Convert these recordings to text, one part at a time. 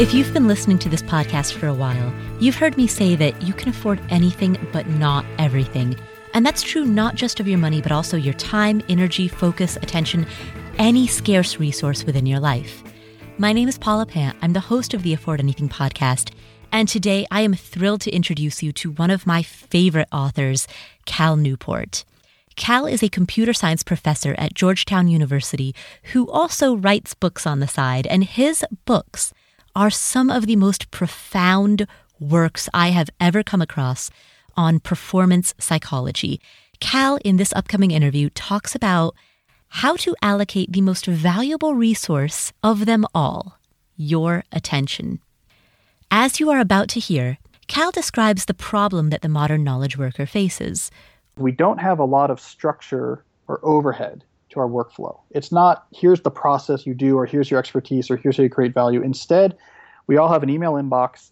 If you've been listening to this podcast for a while, you've heard me say that you can afford anything but not everything. And that's true not just of your money, but also your time, energy, focus, attention, any scarce resource within your life. My name is Paula Pant. I'm the host of the Afford Anything podcast. And today I am thrilled to introduce you to one of my favorite authors, Cal Newport. Cal is a computer science professor at Georgetown University who also writes books on the side, and his books are some of the most profound works I have ever come across on performance psychology. Cal, in this upcoming interview, talks about how to allocate the most valuable resource of them all your attention. As you are about to hear, Cal describes the problem that the modern knowledge worker faces. We don't have a lot of structure or overhead to our workflow. It's not here's the process you do, or here's your expertise, or here's how you create value. Instead, we all have an email inbox.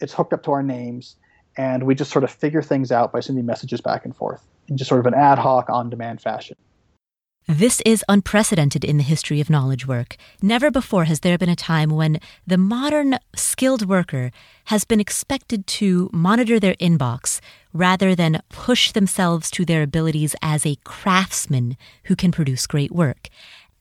It's hooked up to our names, and we just sort of figure things out by sending messages back and forth in just sort of an ad hoc, on demand fashion. This is unprecedented in the history of knowledge work. Never before has there been a time when the modern skilled worker has been expected to monitor their inbox rather than push themselves to their abilities as a craftsman who can produce great work.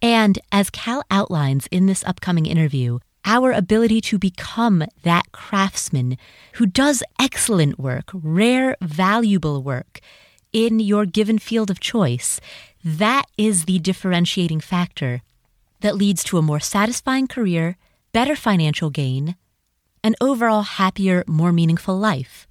And as Cal outlines in this upcoming interview, our ability to become that craftsman who does excellent work, rare, valuable work in your given field of choice, that is the differentiating factor that leads to a more satisfying career, better financial gain, an overall happier, more meaningful life.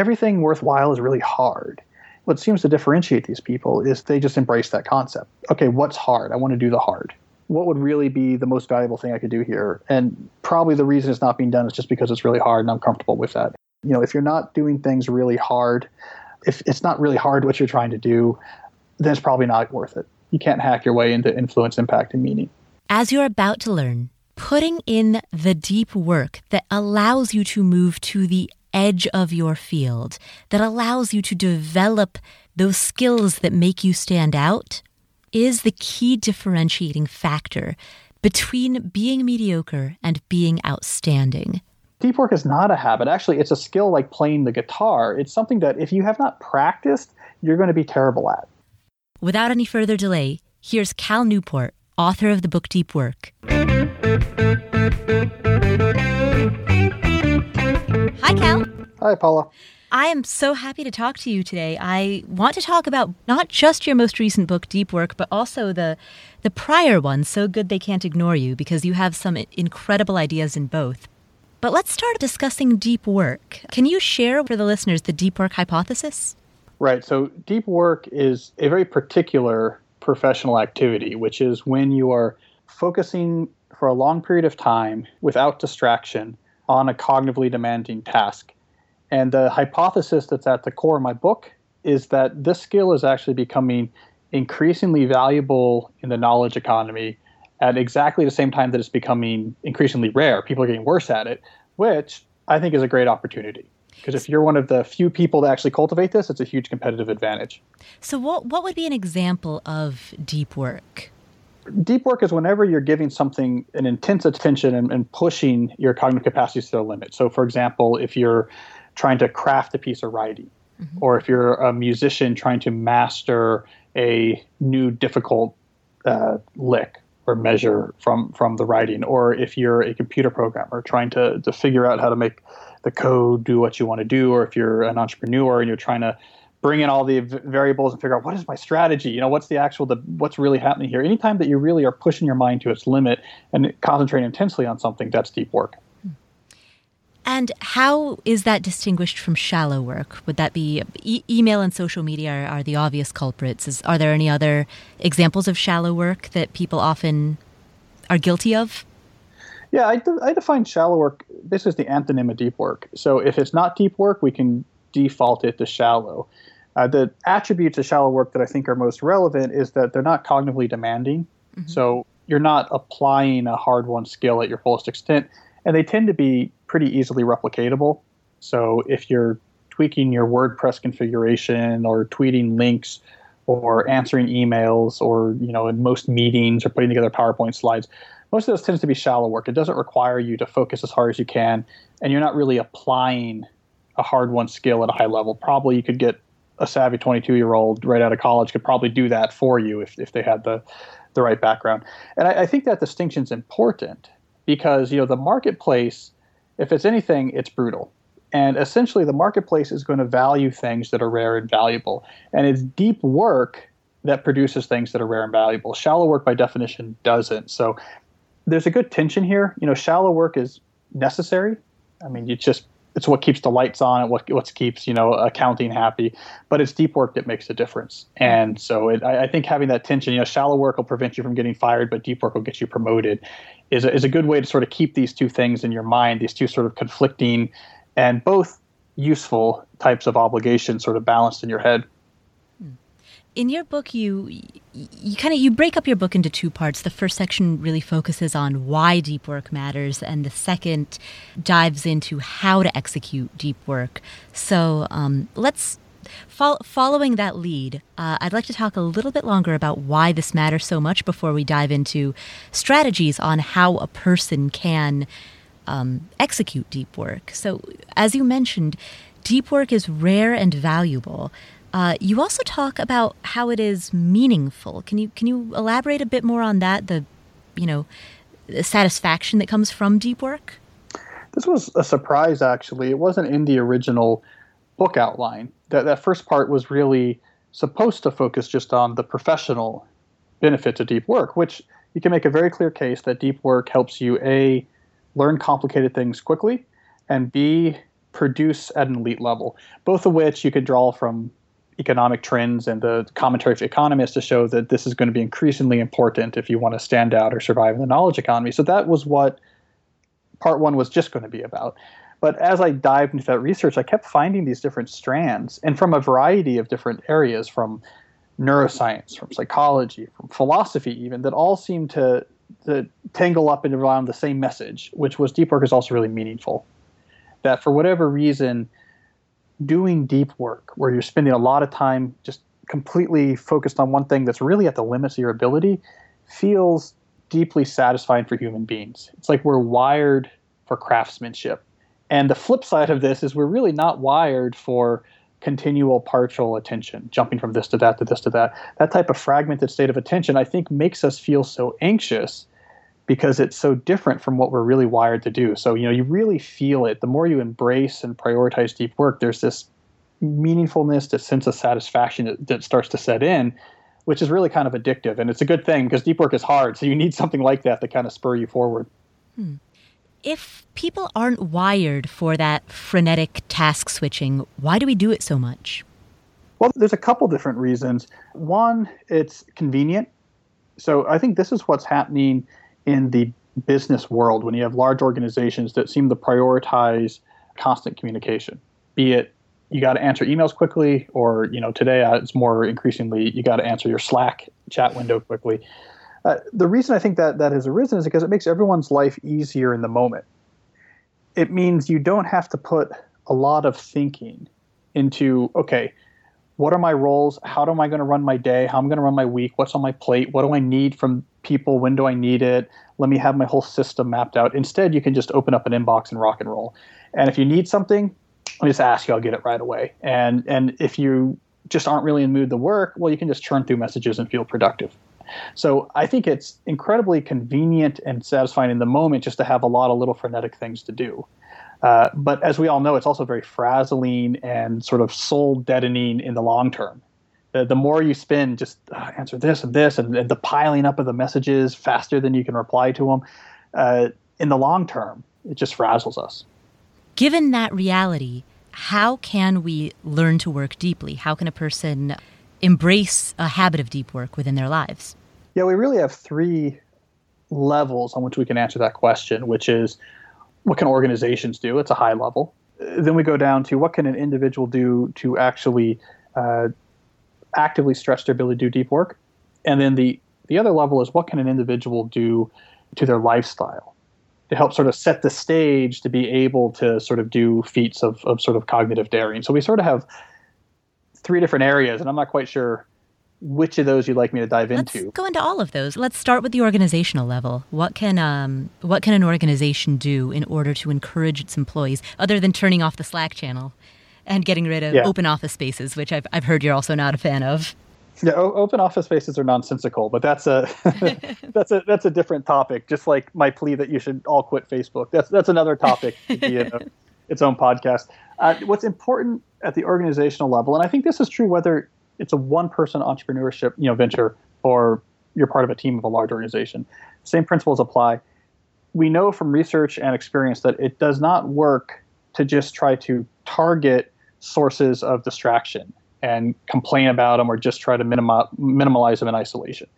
Everything worthwhile is really hard. What seems to differentiate these people is they just embrace that concept. Okay, what's hard? I want to do the hard. What would really be the most valuable thing I could do here? And probably the reason it's not being done is just because it's really hard and I'm comfortable with that. You know, if you're not doing things really hard, if it's not really hard what you're trying to do, then it's probably not worth it. You can't hack your way into influence, impact, and meaning. As you're about to learn, putting in the deep work that allows you to move to the edge of your field, that allows you to develop those skills that make you stand out, is the key differentiating factor between being mediocre and being outstanding. Deep work is not a habit. Actually, it's a skill like playing the guitar. It's something that if you have not practiced, you're going to be terrible at. Without any further delay, here's Cal Newport, author of the book Deep Work. Hi, Paula. I am so happy to talk to you today. I want to talk about not just your most recent book, Deep Work, but also the the prior one, So Good They Can't Ignore You, because you have some incredible ideas in both. But let's start discussing deep work. Can you share for the listeners the deep work hypothesis? Right. So, deep work is a very particular professional activity, which is when you are focusing for a long period of time without distraction on a cognitively demanding task. And the hypothesis that's at the core of my book is that this skill is actually becoming increasingly valuable in the knowledge economy at exactly the same time that it's becoming increasingly rare. People are getting worse at it, which I think is a great opportunity. Because if you're one of the few people that actually cultivate this, it's a huge competitive advantage. So, what, what would be an example of deep work? Deep work is whenever you're giving something an intense attention and, and pushing your cognitive capacities to their limit. So, for example, if you're trying to craft a piece of writing, mm-hmm. or if you're a musician trying to master a new difficult uh, lick or measure from from the writing, or if you're a computer programmer trying to to figure out how to make the code do what you want to do, or if you're an entrepreneur and you're trying to bring in all the variables and figure out what is my strategy? You know what's the actual the what's really happening here? Anytime that you really are pushing your mind to its limit and concentrating intensely on something that's deep work and how is that distinguished from shallow work? Would that be e- email and social media are, are the obvious culprits? Is, are there any other examples of shallow work that people often are guilty of? Yeah, I, de- I define shallow work. This is the antonym of deep work. So if it's not deep work, we can default it to shallow. Uh, the attributes of shallow work that I think are most relevant is that they're not cognitively demanding. Mm-hmm. So you're not applying a hard won skill at your fullest extent, and they tend to be pretty easily replicatable. So if you're tweaking your WordPress configuration or tweeting links or answering emails or you know in most meetings or putting together PowerPoint slides, most of this tends to be shallow work. It doesn't require you to focus as hard as you can, and you're not really applying a hard won skill at a high level. Probably you could get a savvy 22 year old right out of college could probably do that for you if, if they had the, the right background. And I, I think that distinction is important because you know the marketplace, if it's anything, it's brutal. And essentially, the marketplace is going to value things that are rare and valuable. And it's deep work that produces things that are rare and valuable. Shallow work, by definition, doesn't. So there's a good tension here. You know, shallow work is necessary. I mean, you just it's what keeps the lights on and what what keeps you know accounting happy. But it's deep work that makes a difference. And so it, I, I, think having that tension, you know, shallow work will prevent you from getting fired, but deep work will get you promoted, is a, is a good way to sort of keep these two things in your mind. These two sort of conflicting and both useful types of obligations sort of balanced in your head in your book you you kind of you break up your book into two parts the first section really focuses on why deep work matters and the second dives into how to execute deep work so um, let's fo- following that lead uh, i'd like to talk a little bit longer about why this matters so much before we dive into strategies on how a person can um, execute deep work so as you mentioned deep work is rare and valuable uh, you also talk about how it is meaningful. Can you can you elaborate a bit more on that? The you know satisfaction that comes from deep work. This was a surprise, actually. It wasn't in the original book outline. That that first part was really supposed to focus just on the professional benefits of deep work, which you can make a very clear case that deep work helps you a learn complicated things quickly, and b produce at an elite level. Both of which you could draw from economic trends and the commentary of economists to show that this is going to be increasingly important if you want to stand out or survive in the knowledge economy. So that was what part one was just going to be about. But as I dived into that research, I kept finding these different strands, and from a variety of different areas, from neuroscience, from psychology, from philosophy, even, that all seemed to, to tangle up and around the same message, which was deep work is also really meaningful. That for whatever reason, doing deep work where you're spending a lot of time just completely focused on one thing that's really at the limits of your ability feels deeply satisfying for human beings. It's like we're wired for craftsmanship. And the flip side of this is we're really not wired for continual partial attention, jumping from this to that to this to that. That type of fragmented state of attention, I think, makes us feel so anxious because it's so different from what we're really wired to do. So, you know, you really feel it. The more you embrace and prioritize deep work, there's this meaningfulness, this sense of satisfaction that, that starts to set in, which is really kind of addictive. And it's a good thing because deep work is hard. So you need something like that to kind of spur you forward. Hmm. If people aren't wired for that frenetic task switching, why do we do it so much? Well, there's a couple different reasons. One, it's convenient. So I think this is what's happening in the business world when you have large organizations that seem to prioritize constant communication, be it you got to answer emails quickly, or you know today uh, it's more increasingly you got to answer your Slack chat window quickly. Uh, the reason I think that that has arisen is because it makes everyone's life easier in the moment. It means you don't have to put a lot of thinking into okay, what are my roles? How am I going to run my day? How am I going to run my week? What's on my plate? What do I need from people? When do I need it? Let me have my whole system mapped out. Instead, you can just open up an inbox and rock and roll. And if you need something, me just ask you. I'll get it right away. And and if you just aren't really in mood to work, well, you can just churn through messages and feel productive. So I think it's incredibly convenient and satisfying in the moment just to have a lot of little frenetic things to do. Uh, but as we all know, it's also very frazzling and sort of soul deadening in the long term. The, the more you spend just uh, answer this and this and, and, the piling up of the messages faster than you can reply to them, uh, in the long term, it just frazzles us. Given that reality, how can we learn to work deeply? How can a person embrace a habit of deep work within their lives? Yeah, we really have three levels on which we can answer that question, which is what can organizations do? It's a high level. Then we go down to what can an individual do to actually uh, actively stretch their ability to do deep work, and then the the other level is what can an individual do to their lifestyle to help sort of set the stage to be able to sort of do feats of, of sort of cognitive daring. So we sort of have three different areas, and I'm not quite sure which of those you'd like me to dive into. Let's into. go into all of those. Let's start with the organizational level. What can um, what can an organization do in order to encourage its employees, other than turning off the Slack channel and getting rid of Yeah. open office spaces, which I've I've heard you're also not a fan of. Yeah, o- open office spaces are nonsensical, but that's a that's a that's a different topic. Just like my plea that you should all quit Facebook. That's that's another topic to be in a, its own podcast. Uh, what's important at the organizational level, and I think this is true whether it's a one-person entrepreneurship you know venture or you're part of a team of a large organization. Same principles apply. We know from research and experience that it does not work to just try to target sources of distraction and complain about them or just try to minimi- minimalize them in isolation.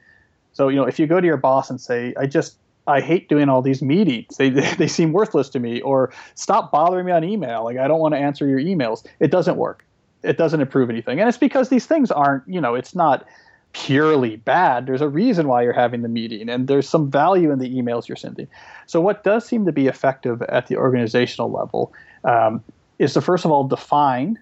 So, you know, if you go to your boss and say, I just, I hate doing all these meetings. They, they seem worthless to me, or stop bothering me on email. Like, I don't want to answer your emails. It doesn't work. It doesn't improve anything. And it's because these things aren't, you know, it's not purely bad. There's a reason why you're having the meeting, and there's some value in the emails you're sending. So, what does seem to be effective at the organizational level um, is to first of all define.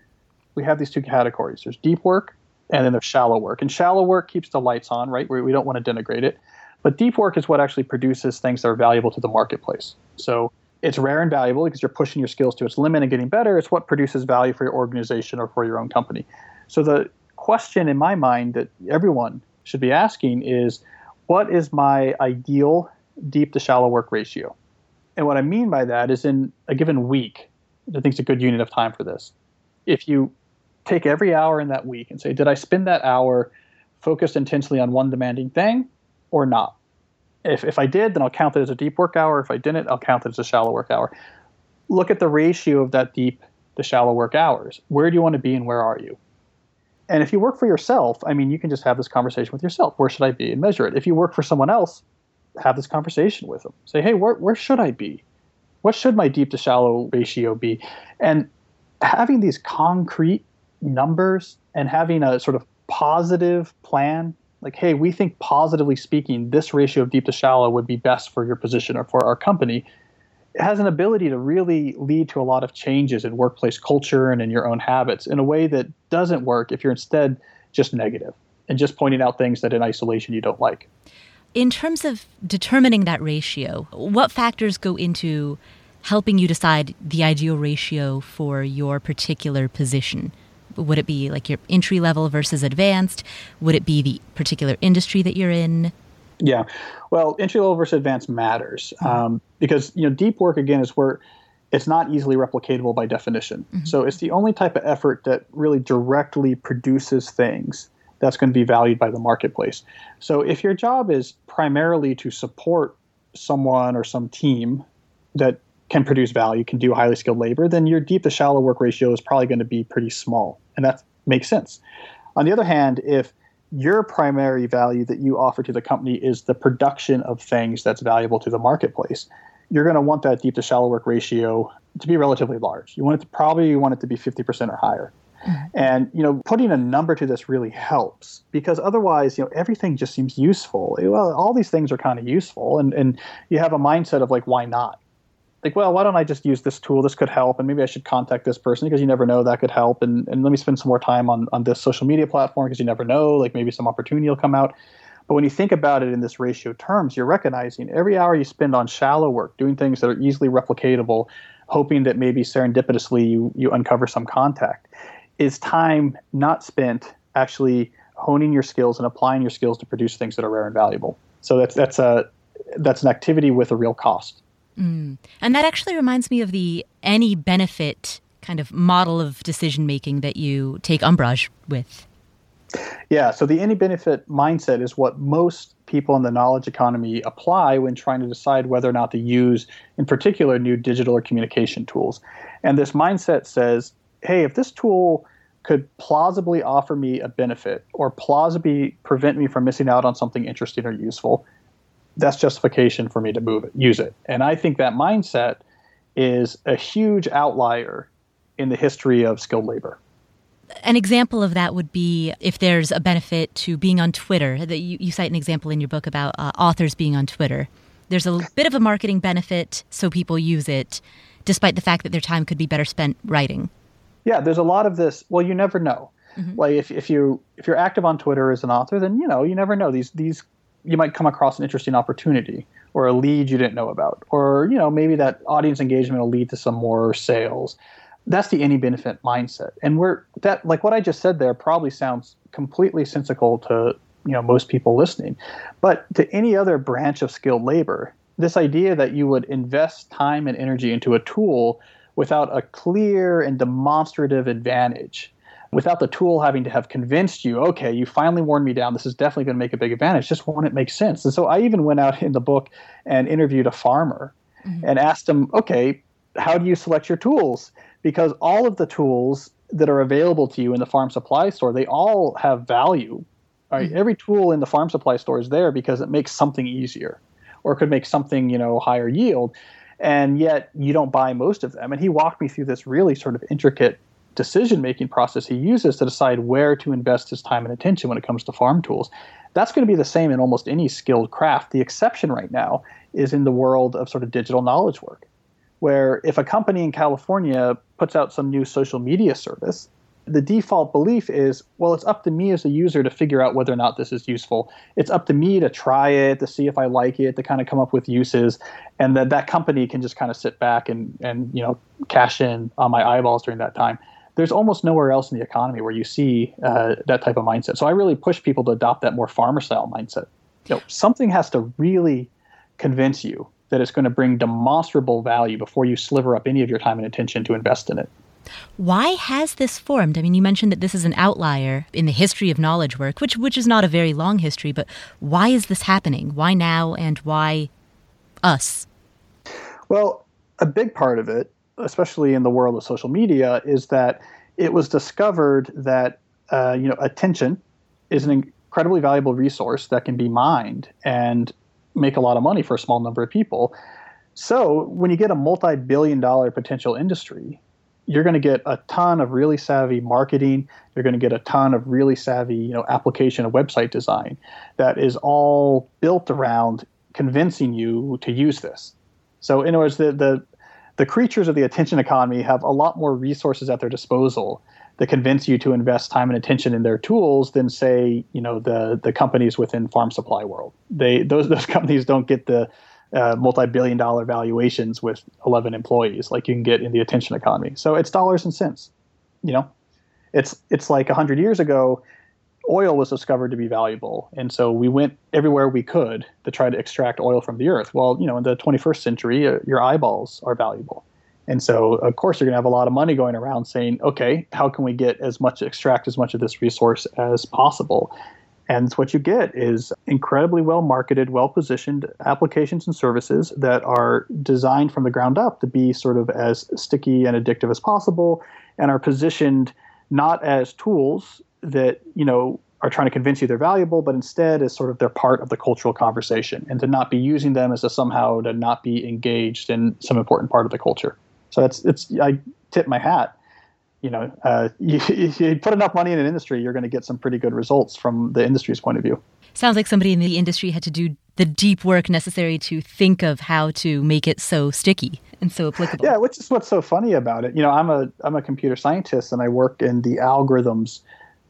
We have these two categories. There's deep work, and then there's shallow work. And shallow work keeps the lights on, right? We, we don't want to denigrate it. But deep work is what actually produces things that are valuable to the marketplace. So it's rare and valuable because you're pushing your skills to its limit and getting better. It's what produces value for your organization or for your own company. So the question in my mind that everyone should be asking is what is my ideal deep to shallow work ratio? And what I mean by that is in a given week, I think it's a good unit of time for this. If you take every hour in that week and say, did I spend that hour focused intensely on one demanding thing or not? If, if I did, then I'll count it as a deep work hour. If I didn't, I'll count it as a shallow work hour. Look at the ratio of that deep to shallow work hours. Where do you want to be and where are you? And if you work for yourself, I mean, you can just have this conversation with yourself. Where should I be and measure it? If you work for someone else, have this conversation with them. Say, hey, where, where should I be? What should my deep to shallow ratio be? And having these concrete numbers and having a sort of positive plan like hey we think positively speaking this ratio of deep to shallow would be best for your position or for our company it has an ability to really lead to a lot of changes in workplace culture and in your own habits in a way that doesn't work if you're instead just negative and just pointing out things that in isolation you don't like In terms of determining that ratio, what factors go into helping you decide the ideal ratio for your particular position? Would it be like your entry level versus advanced? Would it be the particular industry that you're in? Yeah, well, entry level versus advanced matters um, because you know deep work again is where it's not easily replicatable by definition. So it's the only type of effort that really directly produces things that's going to be valued by the marketplace. So if your job is primarily to support someone or some team that can produce value, can do highly skilled labor, then your deep to shallow work ratio is probably going to be pretty small, and that makes sense. On the other hand, if your primary value that you offer to the company is the production of things that's valuable to the marketplace, you're going to want that deep to shallow work ratio to be relatively large. You want it to probably you want it to be 50% or higher. Mm-hmm. And you know, putting a number to this really helps because otherwise, you know, everything just seems useful. Well, all these things are kind of useful, and and you have a mindset of like, why not? Like, well, why don't I just use this tool? This could help, and maybe I should contact this person because you never know that could help. And and let me spend some more time on on this social media platform because you never know, like maybe some opportunity will come out. But when you think about it in this ratio terms, you're recognizing every hour you spend on shallow work, doing things that are easily replicatable, hoping that maybe serendipitously you, you uncover some contact, is time not spent actually honing your skills and applying your skills to produce things that are rare and valuable. So that's that's a that's an activity with a real cost. Mm. And that actually reminds me of the any benefit kind of model of decision making that you take umbrage with. Yeah, so the any benefit mindset is what most people in the knowledge economy apply when trying to decide whether or not to use, in particular, new digital or communication tools. And this mindset says, hey, if this tool could plausibly offer me a benefit or plausibly prevent me from missing out on something interesting or useful, that's justification for me to move it, use it. And I think that mindset is a huge outlier in the history of skilled labor. An example of that would be if there's a benefit to being on Twitter. That you, you cite an example in your book about uh, authors being on Twitter. There's a bit of a marketing benefit, so people use it, despite the fact that their time could be better spent writing. Yeah, there's a lot of this. Well, you never know. Mm-hmm. Like if, if you if you're active on Twitter as an author, then you know you never know these these you might come across an interesting opportunity or a lead you didn't know about, or you know maybe that audience engagement will lead to some more sales. That's the any benefit mindset, and we're that like what I just said there probably sounds completely sensical to you know most people listening, but to any other branch of skilled labor, this idea that you would invest time and energy into a tool without a clear and demonstrative advantage without the tool having to have convinced you, okay, you finally worn me down. This is definitely going to make a big advantage. Just wouldn't make sense. And so I even went out in the book and interviewed a farmer mm-hmm. and asked him, okay, how do you select your tools? Because all of the tools that are available to you in the farm supply store, they all have value. Right? Mm-hmm. Every tool in the farm supply store is there because it makes something easier or could make something, you know, higher yield. And yet you don't buy most of them. And he walked me through this really sort of intricate decision making process he uses to decide where to invest his time and attention when it comes to farm tools. That's going to be the same in almost any skilled craft. The exception right now is in the world of sort of digital knowledge work, where if a company in California puts out some new social media service, the default belief is, well, it's up to me as a user to figure out whether or not this is useful. It's up to me to try it, to see if I like it, to kind of come up with uses, and that that company can just kind of sit back and and you know cash in on my eyeballs during that time there's almost nowhere else in the economy where you see uh, that type of mindset. So I really push people to adopt that more farmer style mindset. You know, something has to really convince you that it's going to bring demonstrable value before you sliver up any of your time and attention to invest in it. Why has this formed? I mean, you mentioned that this is an outlier in the history of knowledge work, which which is not a very long history, but why is this happening? Why now and why us? Well, a big part of it especially in the world of social media, is that it was discovered that uh, you know attention is an incredibly valuable resource that can be mined and make a lot of money for a small number of people. So when you get a multi-billion-dollar potential industry, you're going to get a ton of really savvy marketing. You're going to get a ton of really savvy, you know, application and website design that is all built around convincing you to use this. So, in other words, the the the creatures of the attention economy have a lot more resources at their disposal that convince you to invest time and attention in their tools than say you know the the companies within farm supply world. They those those companies don't get the uh, multi-billion dollar valuations with 11 employees like you can get in the attention economy. So it's dollars and cents you know? It's it's like 100 years ago oil was discovered to be valuable. And so we went everywhere we could to try to extract oil from the earth. Well, you know, in the 21st century, uh, your eyeballs are valuable. And so, of course, you're going to have a lot of money going around saying, okay, how can we get as much, extract as much of this resource as possible? And what you get is incredibly well marketed, well positioned applications and services that are designed from the ground up to be sort of as sticky and addictive as possible and are positioned not as tools that you know are trying to convince you they're valuable, but instead is sort of they're part of the cultural conversation, and to not be using them as to somehow to not be engaged in some important part of the culture. So it's it's I tip my hat. You know, uh, you, you put enough money in an industry, you're going to get some pretty good results from the industry's point of view. Sounds like somebody in the industry had to do the deep work necessary to think of how to make it so sticky and so applicable. Yeah, which is what's so funny about it. You know, I'm a I'm a computer scientist and I work in the algorithms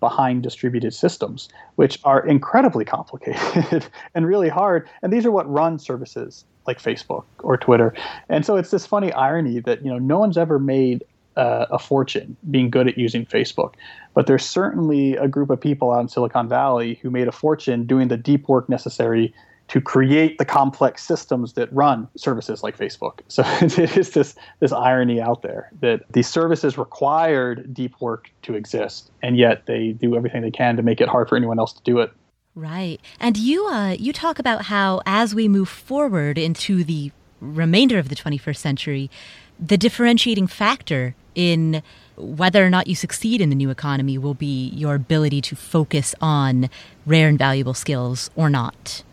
behind distributed systems, which are incredibly complicated and really hard. And these are what run services like Facebook or Twitter. And so it's this funny irony that you know no one's ever made uh, a fortune being good at using Facebook, but there's certainly a group of people out in Silicon Valley who made a fortune doing the deep work necessary to create the complex systems that run services like Facebook. So it is this this irony out there that these services required deep work to exist, and yet they do everything they can to make it hard for anyone else to do it. Right, and you uh, you talk about how as we move forward into the remainder of the 21st century, the differentiating factor in whether or not you succeed in the new economy will be your ability to focus on rare and valuable skills or not.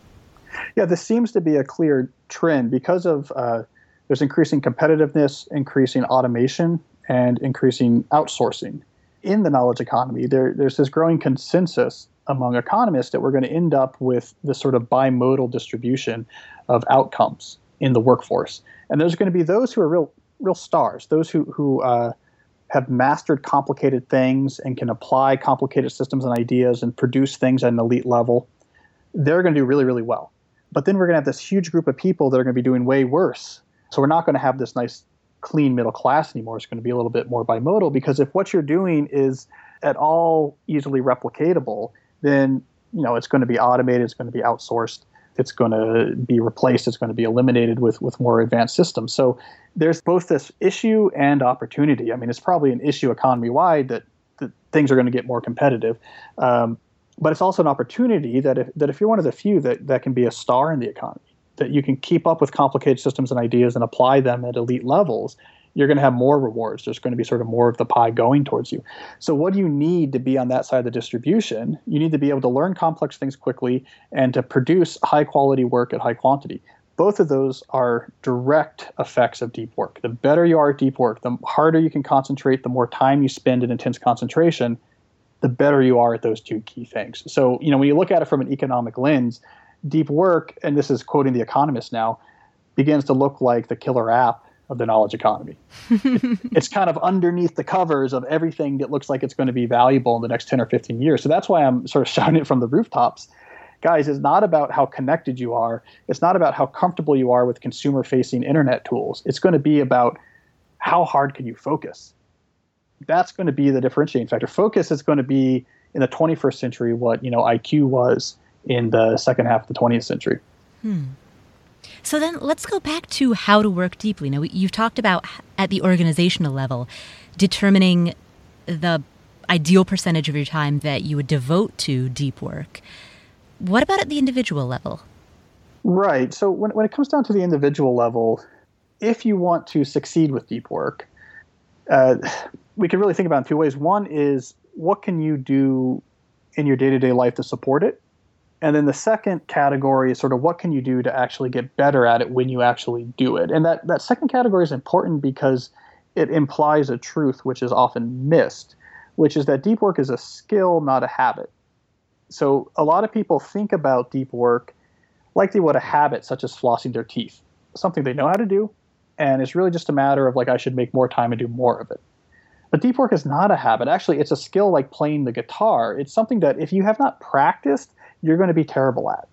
Yeah, this seems to be a clear trend because of uh, there's increasing competitiveness, increasing automation, and increasing outsourcing in the knowledge economy. There, there's this growing consensus among economists that we're going to end up with this sort of bimodal distribution of outcomes in the workforce, and there's going to be those who are real, real stars, those who who uh, have mastered complicated things and can apply complicated systems and ideas and produce things at an elite level, they're going to do really, really well. But then we're going to have this huge group of people that are going to be doing way worse. So we're not going to have this nice, clean middle class anymore. It's going to be a little bit more bimodal because if what you're doing is at all easily replicatable, then you know it's going to be automated, it's going to be outsourced, it's going to be replaced, it's going to be eliminated with with more advanced systems. So there's both this issue and opportunity. I mean, it's probably an issue economy wide that, that things are going to get more competitive. Um, but it's also an opportunity that if, that if you're one of the few that, that can be a star in the economy, that you can keep up with complicated systems and ideas and apply them at elite levels, you're going to have more rewards. There's going to be sort of more of the pie going towards you. So, what do you need to be on that side of the distribution? You need to be able to learn complex things quickly and to produce high quality work at high quantity. Both of those are direct effects of deep work. The better you are at deep work, the harder you can concentrate, the more time you spend in intense concentration, the better you are at those two key things. So, you know, when you look at it from an economic lens, deep work, and this is quoting The Economist now, begins to look like the killer app of the knowledge economy. it's kind of underneath the covers of everything that looks like it's going to be valuable in the next 10 or 15 years. So that's why I'm sort of shouting it from the rooftops. Guys, it's not about how connected you are. It's not about how comfortable you are with consumer facing internet tools. It's going to be about how hard can you focus? That's going to be the differentiating factor. Focus is going to be in the 21st century what, you know, IQ was in the second half of the 20th century. Hmm. So then let's go back to how to work deeply. Now, you've talked about at the organizational level, determining the ideal percentage of your time that you would devote to deep work. What about at the individual level? Right. So when, when it comes down to the individual level, if you want to succeed with deep work, uh, we can really think about in two ways. One is what can you do in your day to day life to support it? And then the second category is sort of what can you do to actually get better at it when you actually do it. And that, that second category is important because it implies a truth which is often missed, which is that deep work is a skill, not a habit. So a lot of people think about deep work like they would a habit, such as flossing their teeth, something they know how to do, and it's really just a matter of like I should make more time and do more of it. But deep work is not a habit. Actually, it's a skill like playing the guitar. It's something that if you have not practiced, you're going to be terrible at.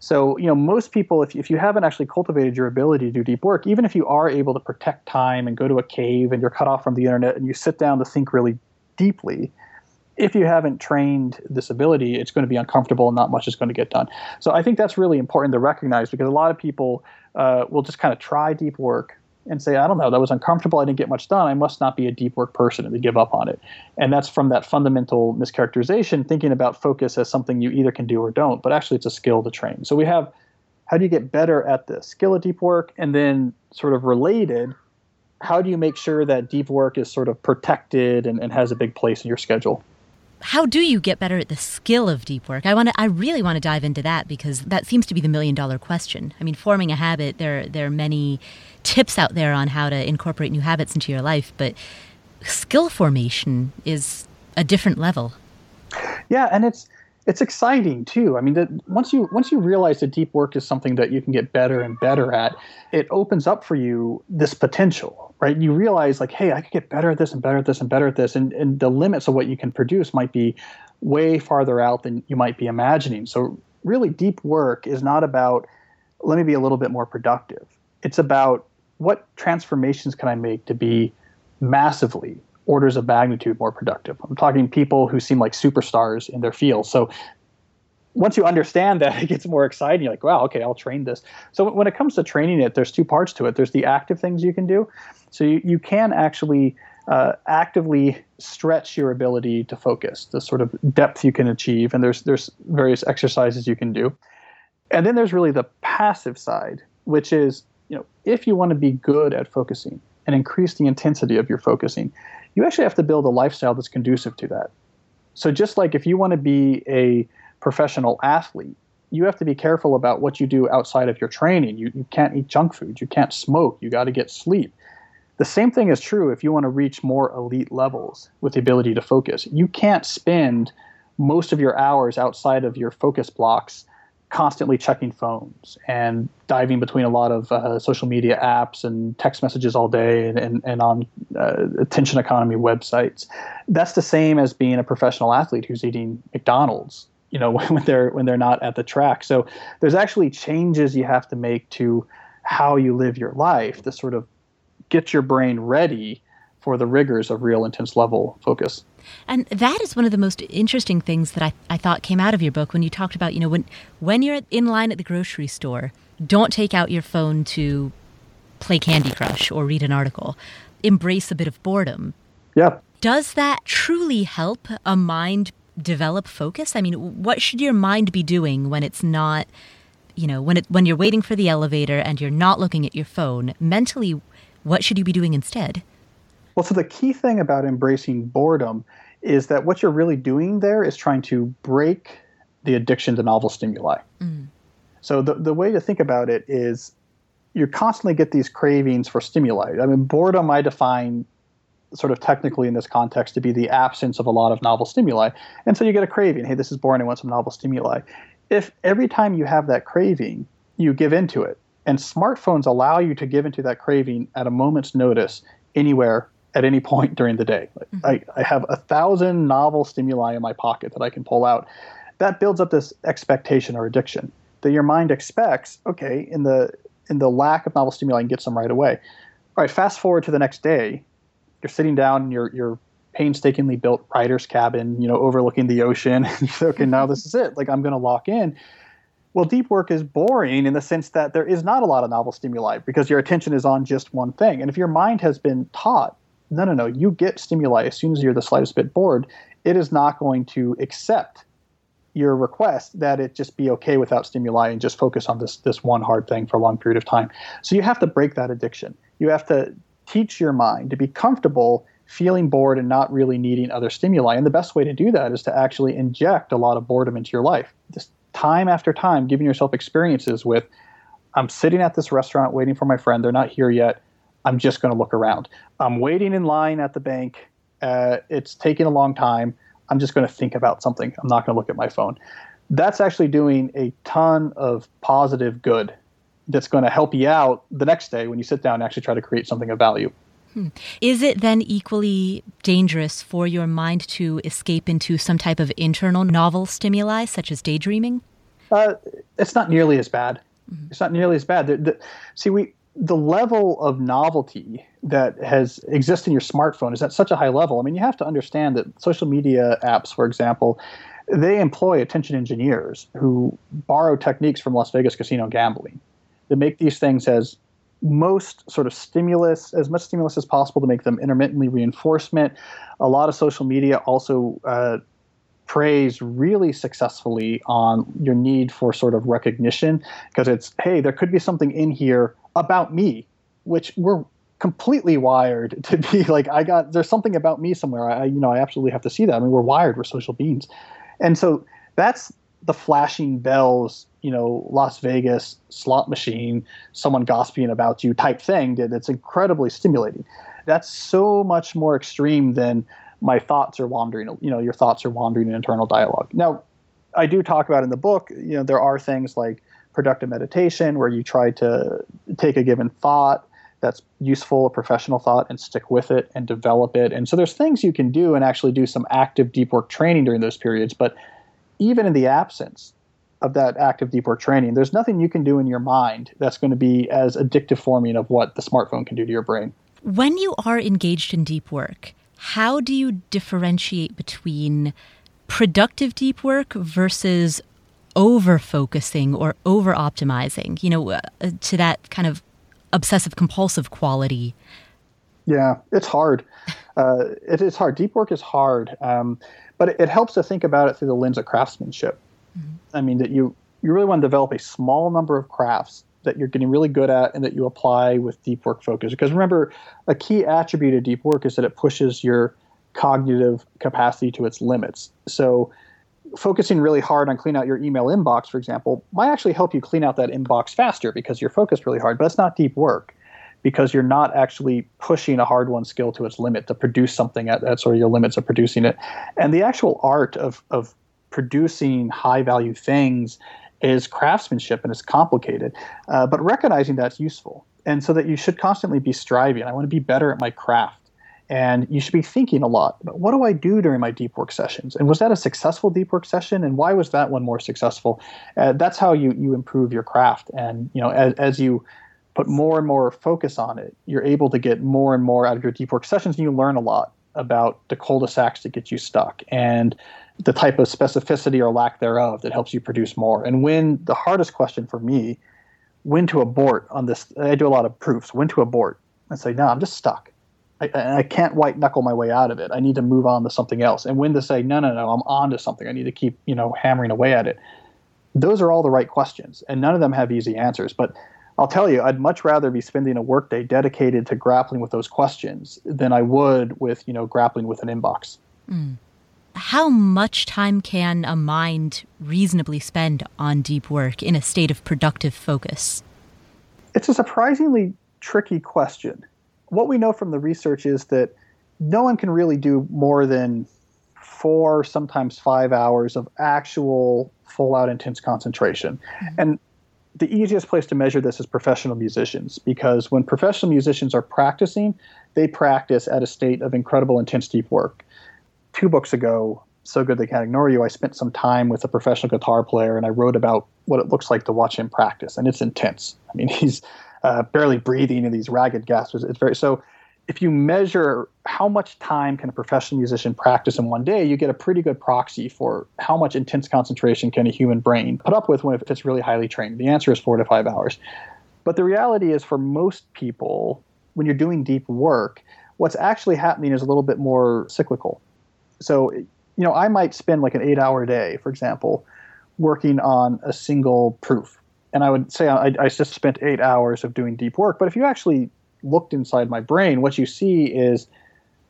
So, you know, most people, if, if you haven't actually cultivated your ability to do deep work, even if you are able to protect time and go to a cave and you're cut off from the internet and you sit down to think really deeply, if you haven't trained this ability, it's going to be uncomfortable and not much is going to get done. So I think that's really important to recognize because a lot of people uh, will just kind of try deep work and say, I don't know, that was uncomfortable. I didn't get much done. I must not be a deep work person and they give up on it. And that's from that fundamental mischaracterization, thinking about focus as something you either can do or don't, but actually it's a skill to train. So we have how do you get better at the skill of deep work? And then sort of related, how do you make sure that deep work is sort of protected and, and has a big place in your schedule? How do you get better at the skill of deep work? I want to, I really want to dive into that because that seems to be the million dollar question. I mean, forming a habit, there there are many tips out there on how to incorporate new habits into your life, but skill formation is a different level. Yeah, and it's it's exciting too. I mean, that once you once you realize that deep work is something that you can get better and better at, it opens up for you this potential, right? You realize like, hey, I could get better at this and better at this and better at this, and and the limits of what you can produce might be way farther out than you might be imagining. So really, deep work is not about let me be a little bit more productive. It's about what transformations can I make to be massively orders of magnitude more productive. I'm talking people who seem like superstars in their field. So once you understand that, it gets more exciting. You're like, wow, okay, I'll train this. So when it comes to training it, there's two parts to it. There's the active things you can do. So you, you can actually uh, actively stretch your ability to focus, the sort of depth you can achieve, and there's there's various exercises you can do. And then there's really the passive side, which is, you know, if you want to be good at focusing and increase the intensity of your focusing, you actually have to build a lifestyle that's conducive to that. So just like if you want to be a professional athlete, you have to be careful about what you do outside of your training. You, you can't eat junk food. You can't smoke. You got to get sleep. The same thing is true if you want to reach more elite levels with the ability to focus. You can't spend most of your hours outside of your focus blocks constantly checking phones and diving between a lot of uh, social media apps and text messages all day and, and, and on uh, attention economy websites. That's the same as being a professional athlete who's eating McDonald's, you know, when they're when they're not at the track. So there's actually changes you have to make to how you live your life to sort of get your brain ready for the rigors of real intense level focus. And that is one of the most interesting things that I, I thought came out of your book when you talked about, you know, when when you're in line at the grocery store, don't take out your phone to play Candy Crush or read an article. Embrace a bit of boredom. Yeah. Does that truly help a mind develop focus? I mean, what should your mind be doing when it's not, you know, when it when you're waiting for the elevator and you're not looking at your phone? Mentally, what should you be doing instead? Well, so the key thing about embracing boredom is that what you're really doing there is trying to break the addiction to novel stimuli. Mm. So the, the way to think about it is you constantly get these cravings for stimuli. I mean, boredom I define sort of technically in this context to be the absence of a lot of novel stimuli. And so you get a craving. Hey, this is boring. I want some novel stimuli. If every time you have that craving, you give into it, and smartphones allow you to give into that craving at a moment's notice anywhere at any point during the day. Mm-hmm. I, I have a thousand novel stimuli in my pocket that I can pull out. That builds up this expectation or addiction that your mind expects, okay, in the in the lack of novel stimuli, I can get some right away. All right, fast forward to the next day. You're sitting down in your your painstakingly built writer's cabin, you know, overlooking the ocean. okay, now this is it. Like I'm going to lock in. Well, deep work is boring in the sense that there is not a lot of novel stimuli because your attention is on just one thing. And if your mind has been taught no, no, no. You get stimuli as soon as you're the slightest bit bored. It is not going to accept your request that it just be okay without stimuli and just focus on this this one hard thing for a long period of time. So you have to break that addiction. You have to teach your mind to be comfortable feeling bored and not really needing other stimuli. And the best way to do that is to actually inject a lot of boredom into your life. Just time after time, giving yourself experiences with I'm sitting at this restaurant waiting for my friend. They're not here yet. I'm just going to look around. I'm waiting in line at the bank. Uh, it's taking a long time. I'm just going to think about something. I'm not going to look at my phone. That's actually doing a ton of positive good that's going to help you out the next day when you sit down and actually try to create something of value. Hmm. Is it then equally dangerous for your mind to escape into some type of internal novel stimuli, such as daydreaming? Uh, it's not nearly as bad. Mm-hmm. It's not nearly as bad. The, the, see, we the level of novelty that has exists in your smartphone is at such a high level. I mean, you have to understand that social media apps, for example, they employ attention engineers who borrow techniques from Las Vegas casino gambling. They make these things as most sort of stimulus, as much stimulus as possible to make them intermittently reinforcement. A lot of social media also uh, preys really successfully on your need for sort of recognition because it's, hey, there could be something in here about me, which we're completely wired to be like I got there's something about me somewhere. I you know I absolutely have to see that. I mean we're wired, we're social beings, and so that's the flashing bells, you know, Las Vegas slot machine, someone gossiping about you type thing. That's incredibly stimulating. That's so much more extreme than my thoughts are wandering. You know, your thoughts are wandering in internal dialogue. Now, I do talk about in the book. You know, there are things like productive meditation where you try to take a given thought that's useful, a professional thought, and stick with it and develop it. And so there's things you can do and actually do some active deep work training during those periods. But even in the absence of that active deep work training, there's nothing you can do in your mind that's going to be as addictive forming of what the smartphone can do to your brain. When you are engaged in deep work, how do you differentiate between productive deep work versus over focusing or over optimizing, you know, uh, to that kind of obsessive compulsive quality? Yeah, it's hard. Uh, it is hard. Deep work is hard, um, but it, it, helps to think about it through the lens of craftsmanship. Mm-hmm. I mean, that you you really want to develop a small number of crafts that you're getting really good at and that you apply with deep work focus. Because remember, a key attribute of deep work is that it pushes your cognitive capacity to its limits. So focusing really hard on clean out your email inbox, for example, might actually help you clean out that inbox faster because you're focused really hard. But it's not deep work because you're not actually pushing a hard won skill to its limit to produce something at, at sort of your limits of producing it. And the actual art of, of producing high value things is craftsmanship and it's complicated, uh, but recognizing that's useful. And so that you should constantly be striving. I want to be better at my craft. And you should be thinking a lot about what do I do during my deep work sessions? And was that a successful deep work session? And why was that one more successful? Uh, that's how you, you improve your craft. And you know, as, as you put more and more focus on it, you're able to get more and more out of your deep work sessions and you learn a lot about the cul-de-sacs that get you stuck and the type of specificity or lack thereof that helps you produce more. And when the hardest question for me, when to abort on this, I do a lot of proofs, when to abort and say, no, I'm just stuck. I, I can't white knuckle my way out of it. I need to move on to something else. And when to say, no, no, no, I'm on to something. I need to keep, you know, hammering away at it. Those are all the right questions, and none of them have easy answers. But I'll tell you, I'd much rather be spending a workday dedicated to grappling with those questions than I would with, you know, grappling with an inbox. Mm. How much time can a mind reasonably spend on deep work in a state of productive focus? It's a surprisingly tricky question. What we know from the research is that no one can really do more than four, sometimes five hours of actual full out intense concentration. Mm-hmm. And the easiest place to measure this is professional musicians because when professional musicians are practicing, they practice at a state of incredible intense deep work. Two books ago, So Good They Can't Ignore You, I spent some time with a professional guitar player and I wrote about what it looks like to watch him practice, and it's intense. I mean, he's uh, barely breathing in these ragged gasps. It's very so if you measure how much time can a professional musician practice in one day, you get a pretty good proxy for how much intense concentration can a human brain put up with when it's really highly trained. The answer is four to five hours. But the reality is, for most people, when you're doing deep work, what's actually happening is a little bit more cyclical. So, you know, I might spend like an eight hour day, for example, working on a single proof. And I would say I, I just spent eight hours of doing deep work. But if you actually looked inside my brain, what you see is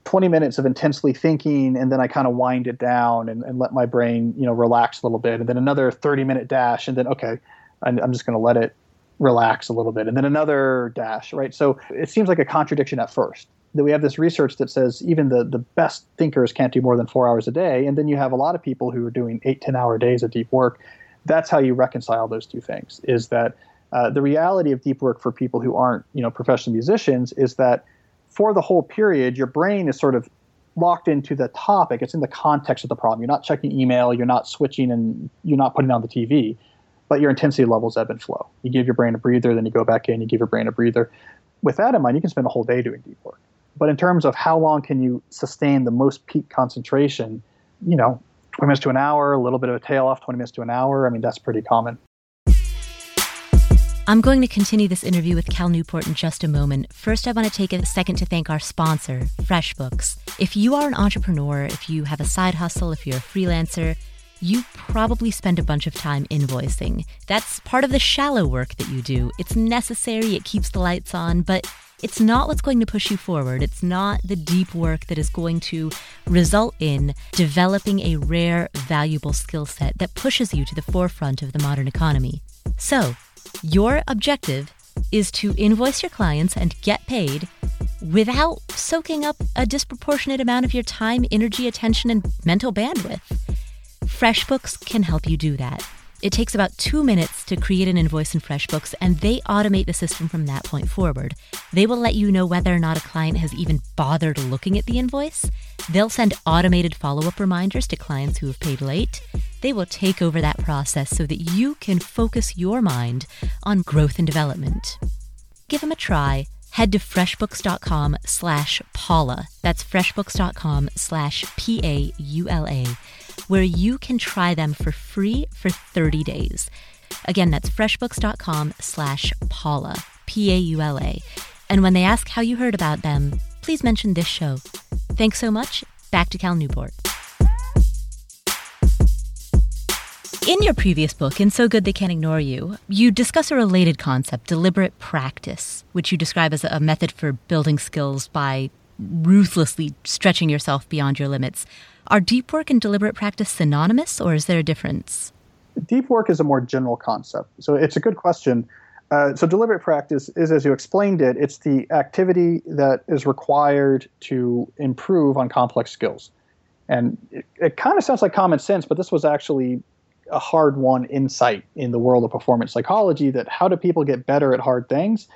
20 minutes of intensely thinking, and then I kind of wind it down and, and let my brain, you know, relax a little bit, and then another 30 minute dash, and then okay, I'm, I'm just going to let it relax a little bit, and then another dash, right? So it seems like a contradiction at first. That we have this research that says even the, the best thinkers can't do more than four hours a day, and then you have a lot of people who are doing eight, 10 hour days of deep work. That's how you reconcile those two things. Is that uh, the reality of deep work for people who aren't, you know, professional musicians is that for the whole period, your brain is sort of locked into the topic. It's in the context of the problem. You're not checking email. You're not switching, and you're not putting on the TV. But your intensity levels ebb and flow. You give your brain a breather, then you go back in. You give your brain a breather. With that in mind, you can spend a whole day doing deep work. But in terms of how long can you sustain the most peak concentration, you know, 20 minutes to an hour, a little bit of a tail off, 20 minutes to an hour. I mean, that's pretty common. I'm going to continue this interview with Cal Newport in just a moment. First, I want to take a second to thank our sponsor, FreshBooks. If you are an entrepreneur, if you have a side hustle, if you're a freelancer, you probably spend a bunch of time invoicing. That's part of the shallow work that you do. It's necessary, it keeps the lights on, but it's not what's going to push you forward. It's not the deep work that is going to result in developing a rare, valuable skill set that pushes you to the forefront of the modern economy. So, your objective is to invoice your clients and get paid without soaking up a disproportionate amount of your time, energy, attention, and mental bandwidth. FreshBooks can help you do that. It takes about two minutes to create an invoice in FreshBooks, and they automate the system from that point forward. They will let you know whether or not a client has even bothered looking at the invoice. They'll send automated follow up reminders to clients who have paid late. They will take over that process so that you can focus your mind on growth and development. Give them a try. Head to freshbooks.com slash Paula. That's freshbooks.com slash P A U L A where you can try them for free for 30 days. Again, that's freshbooks.com slash Paula, P A U L A. And when they ask how you heard about them, please mention this show. Thanks so much. Back to Cal Newport. In your previous book, In So Good They Can't Ignore You, you discuss a related concept, deliberate practice, which you describe as a method for building skills by ruthlessly stretching yourself beyond your limits. Are deep work and deliberate practice synonymous, or is there a difference? Deep work is a more general concept. So it's a good question. Uh, so deliberate practice is, as you explained it, it's the activity that is required to improve on complex skills. And it, it kind of sounds like common sense, but this was actually a hard won insight in the world of performance psychology that how do people get better at hard things?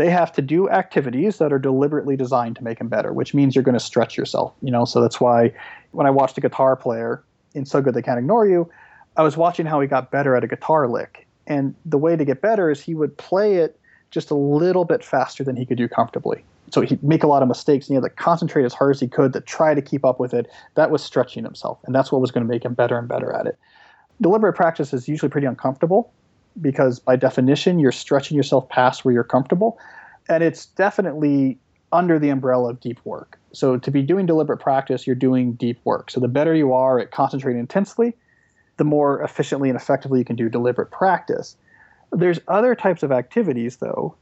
They have to do activities that are deliberately designed to make them better, which means you're going to stretch yourself. You know, so that's why when I watched a guitar player in So Good They Can't Ignore You, I was watching how he got better at a guitar lick. And the way to get better is he would play it just a little bit faster than he could do comfortably. So he'd make a lot of mistakes and he had to concentrate as hard as he could to try to keep up with it. That was stretching himself. And that's what was going to make him better and better at it. Deliberate practice is usually pretty uncomfortable because by definition, you're stretching yourself past where you're comfortable. And it's definitely under the umbrella of deep work. So to be doing deliberate practice, you're doing deep work. So the better you are at concentrating intensely, the more efficiently and effectively you can do deliberate practice. There's other types of activities, though,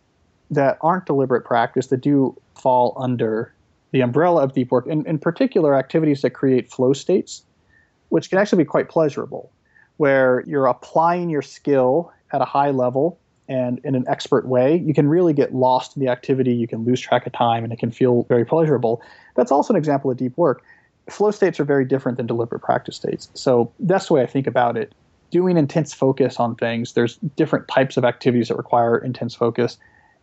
that aren't deliberate practice that do fall under the umbrella of deep work, in, in particular, activities that create flow states, which can actually be quite pleasurable, where you're applying your skill at a high level and in an expert way, you can really get lost in the activity. You can lose track of time and it can feel very pleasurable. That's also an example of deep work. Flow states are very different than deliberate practice states. So that's the way I think about it. Doing intense focus on things, there's different types of activities that require intense focus,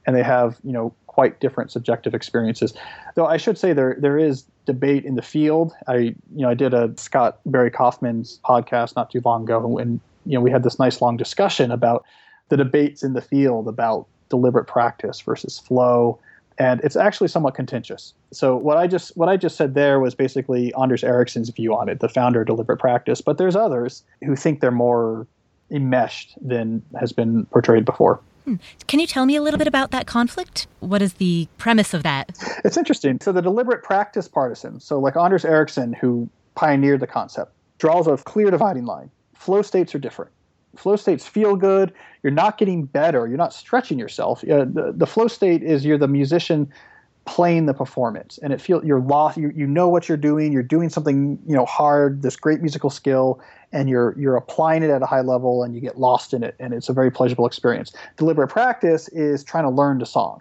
and they have, you know, quite different subjective experiences. Though I should say there there is debate in the field. I you know I did a Scott Barry Kaufman's podcast not too long ago, and you know we had this nice long discussion about the debates in the field about deliberate practice versus flow and it's actually somewhat contentious. So what I just what I just said there was basically Anders Ericsson's view on it, the founder of deliberate practice. But there's others who think they're more enmeshed than has been portrayed before. Hmm. Can you tell me a little bit about that conflict? What is the premise of that? It's interesting. So the deliberate practice partisans, so like Anders Ericsson, who pioneered the concept, draws a clear dividing line. Flow states are different flow states feel good. You're not getting better. You're not stretching yourself. Uh, the, the flow state is you're the musician playing the performance and it feel you're lost you, you know what you're doing you're doing something you know hard this great musical skill and you're you're applying it at a high level and you get lost in it and it's a very pleasurable experience deliberate practice is trying to learn the song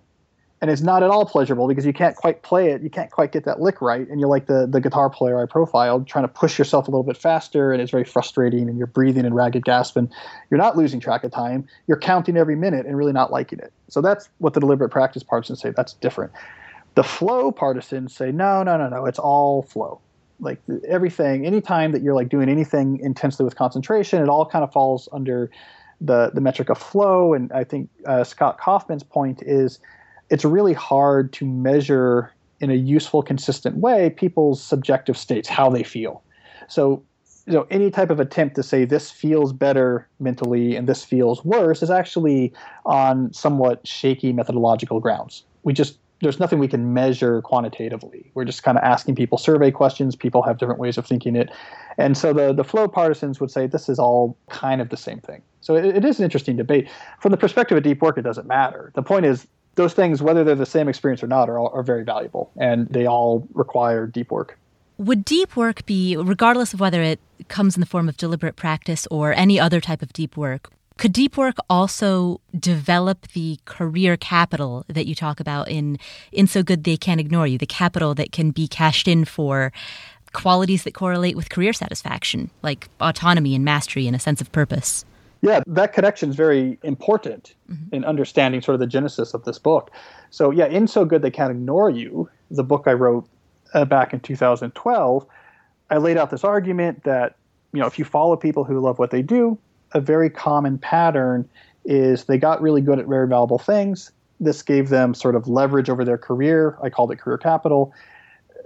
and it's not at all pleasurable because you can't quite play it. You can't quite get that lick right, and you're like the the guitar player I profiled, trying to push yourself a little bit faster, and it's very frustrating. And you're breathing and ragged gasp, and you're not losing track of time. You're counting every minute and really not liking it. So that's what the deliberate practice partisans say. That's different. The flow partisans say no, no, no, no. It's all flow. Like everything, anytime that you're like doing anything intensely with concentration, it all kind of falls under the the metric of flow. And I think uh, Scott Kaufman's point is it's really hard to measure in a useful, consistent way people's subjective states, how they feel. So, you know, any type of attempt to say this feels better mentally and this feels worse is actually on somewhat shaky methodological grounds. We just there's nothing we can measure quantitatively. We're just kind of asking people survey questions. People have different ways of thinking it, and so the the flow partisans would say this is all kind of the same thing. So it, it is an interesting debate. From the perspective of deep work, it doesn't matter. The point is those things, whether they're the same experience or not, are, are very valuable and they all require deep work. Would deep work be, regardless of whether it comes in the form of deliberate practice or any other type of deep work, could deep work also develop the career capital that you talk about in in so good they can't ignore you, the capital that can be cashed in for qualities that correlate with career satisfaction, like autonomy and mastery and a sense of purpose? Yeah, that connection is very important mm-hmm. in understanding sort of the genesis of this book. So, yeah, in So Good They Can't Ignore You, the book I wrote uh, back in 2012, I laid out this argument that, you know, if you follow people who love what they do, a very common pattern is they got really good at very valuable things. This gave them sort of leverage over their career. I called it career capital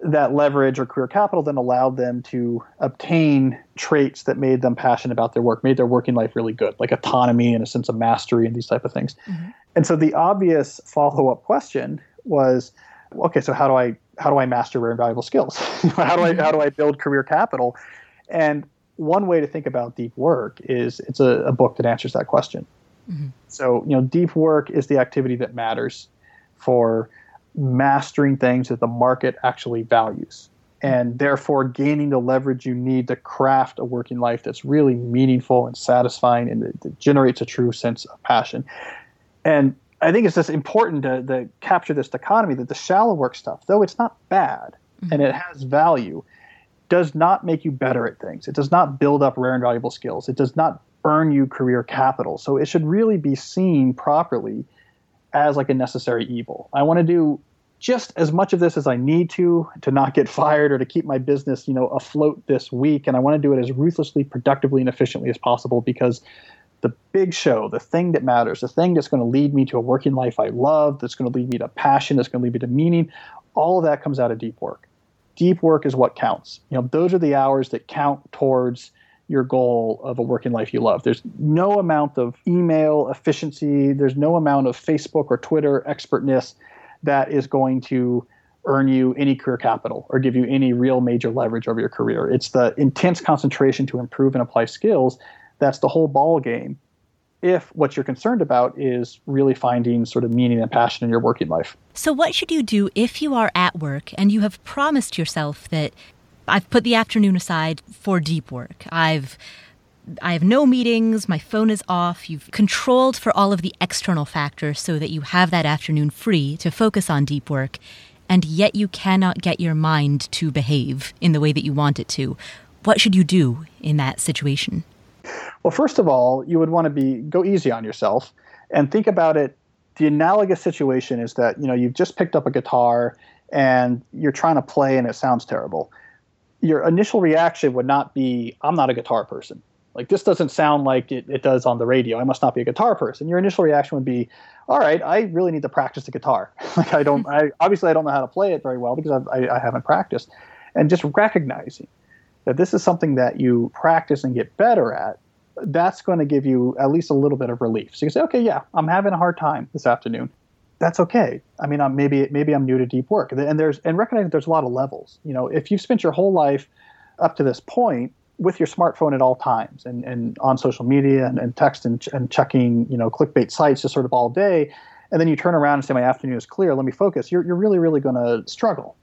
that leverage or career capital then allowed them to obtain traits that made them passionate about their work, made their working life really good, like autonomy and a sense of mastery and these type of things. Mm-hmm. And so the obvious follow-up question was, okay, so how do I how do I master rare and valuable skills? how do I how do I build career capital? And one way to think about deep work is it's a, a book that answers that question. Mm-hmm. So you know, deep work is the activity that matters for mastering things that the market actually values and therefore gaining the leverage you need to craft a working life that's really meaningful and satisfying and that, generates a true sense of passion. And I think it's just important to, to, capture this dichotomy that the shallow work stuff, though it's not bad mm-hmm. and it has value, does not make you better at things. It does not build up rare and valuable skills. It does not earn you career capital. So it should really be seen properly as like a necessary evil. I want to do just as much of this as I need to to not get fired or to keep my business, you know, afloat this week and I want to do it as ruthlessly, productively and efficiently as possible because the big show, the thing that matters, the thing that's going to lead me to a working life I love, that's going to lead me to passion, that's going to lead me to meaning, all of that comes out of deep work. Deep work is what counts. You know, those are the hours that count towards your goal of a working life you love. There's no amount of email efficiency, there's no amount of Facebook or Twitter expertness that is going to earn you any career capital or give you any real major leverage over your career. It's the intense concentration to improve and apply skills that's the whole ball game. If what you're concerned about is really finding sort of meaning and passion in your working life. So, what should you do if you are at work and you have promised yourself that I've put the afternoon aside for deep work? I've I have no meetings, my phone is off. You've controlled for all of the external factors so that you have that afternoon free to focus on deep work, and yet you cannot get your mind to behave in the way that you want it to. What should you do in that situation? Well, first of all, you would want to be go easy on yourself and think about it. The analogous situation is that you know you've just picked up a guitar and you're trying to play and it sounds terrible. Your initial reaction would not be, "I'm not a guitar person." Like this doesn't sound like it, it does on the radio. I must not be a guitar person. Your initial reaction would be, all right, I really need to practice the guitar. like I don't, I obviously I don't know how to play it very well because I've, I, I haven't practiced. And just recognizing that this is something that you practice and get better at, that's going to give you at least a little bit of relief. So you say, okay, yeah, I'm having a hard time this afternoon. That's okay. I mean, I'm, maybe maybe I'm new to deep work, and there's and recognize that there's a lot of levels. You know, if you've spent your whole life up to this point with your smartphone at all times and, and on social media and, and text and, and checking, you know, clickbait sites just sort of all day, and then you turn around and say, my afternoon is clear, let me focus, you're, you're really, really going to struggle.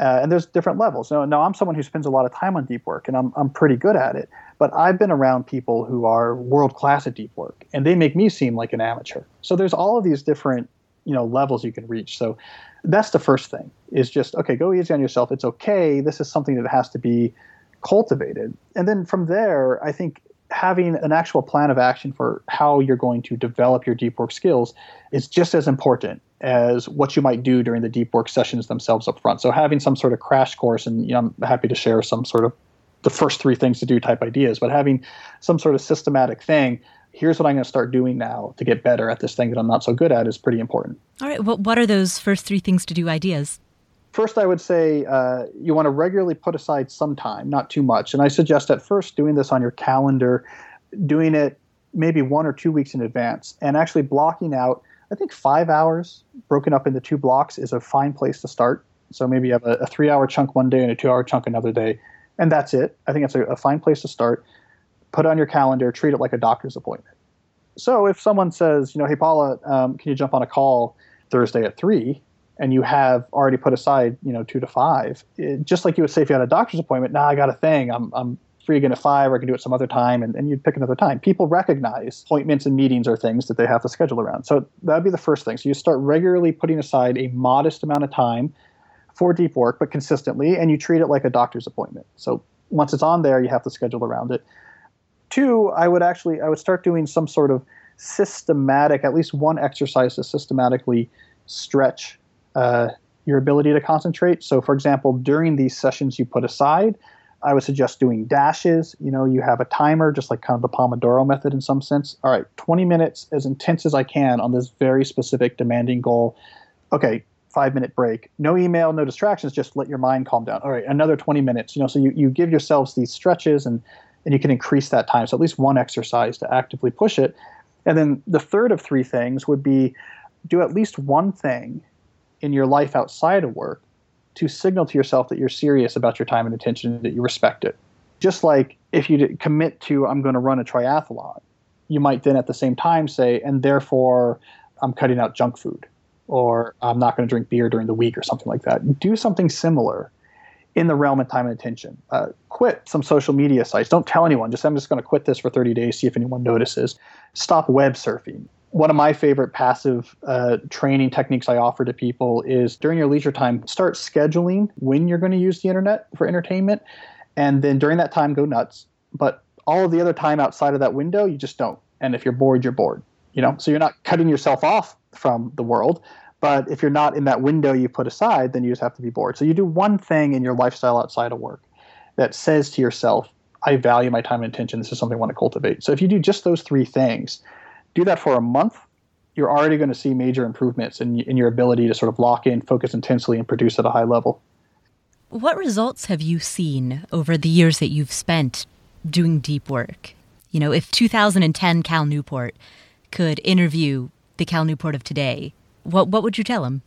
Uh, and there's different levels. Now, now, I'm someone who spends a lot of time on deep work, and I'm, I'm pretty good at it. But I've been around people who are world class at deep work, and they make me seem like an amateur. So there's all of these different, you know, levels you can reach. So that's the first thing is just okay, go easy on yourself. It's okay. This is something that has to be cultivated. And then from there, I think having an actual plan of action for how you're going to develop your deep work skills is just as important as what you might do during the deep work sessions themselves up front. So having some sort of crash course, and you know, I'm happy to share some sort of the first three things to do type ideas, but having some sort of systematic thing. Here's what I'm going to start doing now to get better at this thing that I'm not so good at is pretty important. All right. Well, what are those first three things to do ideas? First, I would say uh, you want to regularly put aside some time, not too much. And I suggest at first doing this on your calendar, doing it maybe one or two weeks in advance, and actually blocking out, I think five hours broken up into two blocks is a fine place to start. So maybe you have a, a three hour chunk one day and a two hour chunk another day, and that's it. I think it's a, a fine place to start. Put on your calendar, treat it like a doctor's appointment. So if someone says, you know, hey, Paula, um, can you jump on a call Thursday at three? And you have already put aside, you know, two to five, it, just like you would say if you had a doctor's appointment, now nah, I got a thing, I'm, I'm free again at five, or I can do it some other time, and, and you'd pick another time. People recognize appointments and meetings are things that they have to schedule around. So that'd be the first thing. So you start regularly putting aside a modest amount of time for deep work, but consistently, and you treat it like a doctor's appointment. So once it's on there, you have to schedule around it. Two, I would actually I would start doing some sort of systematic, at least one exercise to systematically stretch uh, your ability to concentrate. So, for example, during these sessions you put aside, I would suggest doing dashes. You know, you have a timer, just like kind of the Pomodoro method in some sense. All right, 20 minutes as intense as I can on this very specific, demanding goal. Okay, five minute break. No email, no distractions, just let your mind calm down. All right, another 20 minutes. You know, so you, you give yourselves these stretches and and you can increase that time. So at least one exercise to actively push it. And then the third of three things would be do at least one thing in your life outside of work to signal to yourself that you're serious about your time and attention, that you respect it. Just like if you commit to, I'm going to run a triathlon, you might then at the same time say, and therefore I'm cutting out junk food, or I'm not going to drink beer during the week, or something like that. Do something similar in the realm of time and attention. Uh, quit some social media sites. Don't tell anyone. Just I'm just going to quit this for 30 days, see if anyone notices. Stop web surfing one of my favorite passive uh, training techniques I offer to people is during your leisure time, start scheduling when you're going to use the internet for entertainment And then during that time, go nuts. But all of the other time outside of that window, you just don't. And if you're bored, you're bored. You know, so you're not cutting yourself off from the world. But if you're not in that window you put aside, then you just have to be bored. So you do one thing in your lifestyle outside of work that says to yourself, I value my time and attention. This is something I want to cultivate. So if you do just those three things, do that for a month, you're already going to see major improvements in, in your ability to sort of lock in, focus intensely, and produce at a high level. What results have you seen over the years that you've spent doing deep work? You know, if 2010 Cal Newport could interview the Cal Newport of today, what what would you tell him?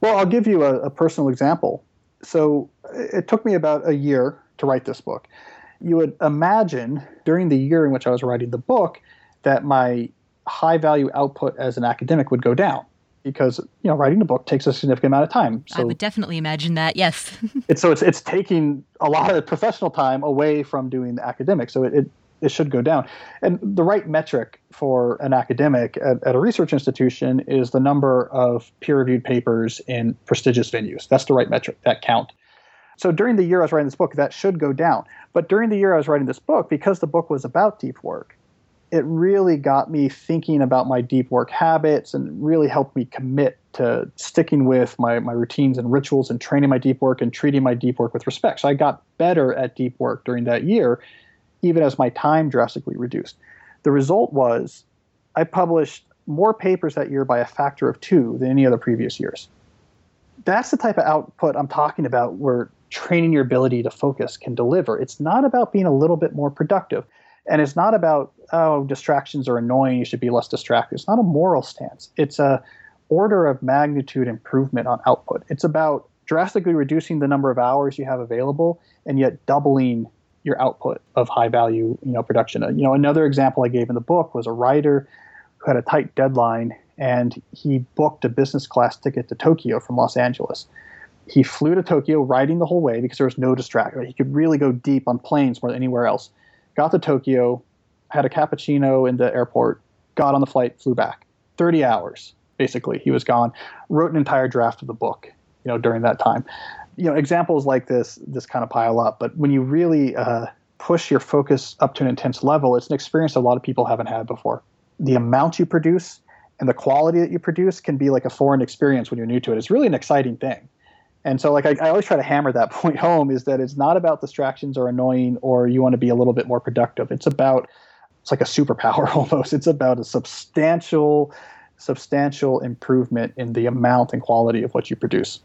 Well, I'll give you a, a personal example. So it took me about a year to write this book. You would imagine during the year in which I was writing the book that my high value output as an academic would go down because you know writing a book takes a significant amount of time. So I would definitely imagine that. Yes. it's so it's it's taking a lot of professional time away from doing the academic. So it, it it should go down. And the right metric for an academic at, at a research institution is the number of peer reviewed papers in prestigious venues. That's the right metric, that count. So during the year I was writing this book, that should go down. But during the year I was writing this book, because the book was about deep work, it really got me thinking about my deep work habits and really helped me commit to sticking with my, my routines and rituals and training my deep work and treating my deep work with respect. So I got better at deep work during that year even as my time drastically reduced. The result was I published more papers that year by a factor of two than any other previous years. That's the type of output I'm talking about where training your ability to focus can deliver. It's not about being a little bit more productive. And it's not about, oh, distractions are annoying, you should be less distracted. It's not a moral stance. It's a order of magnitude improvement on output. It's about drastically reducing the number of hours you have available and yet doubling your output of high value you know production you know another example i gave in the book was a writer who had a tight deadline and he booked a business class ticket to tokyo from los angeles he flew to tokyo riding the whole way because there was no distraction he could really go deep on planes more than anywhere else got to tokyo had a cappuccino in the airport got on the flight flew back. 30 hours basically he was gone. Wrote an entire draft of the book you know during that time. You know examples like this this kind of pile up but when you really uh, push your focus up to an intense level it's an experience a lot of people haven't had before. The amount you produce and the quality that you produce can be like a foreign experience when you're new to it. It's really an exciting thing and so like I, I always try to hammer that point home is that it's not about distractions or annoying or you want to be a little bit more productive. It's about it's like a superpower almost. It's about a substantial substantial improvement in the amount and quality of what you produce.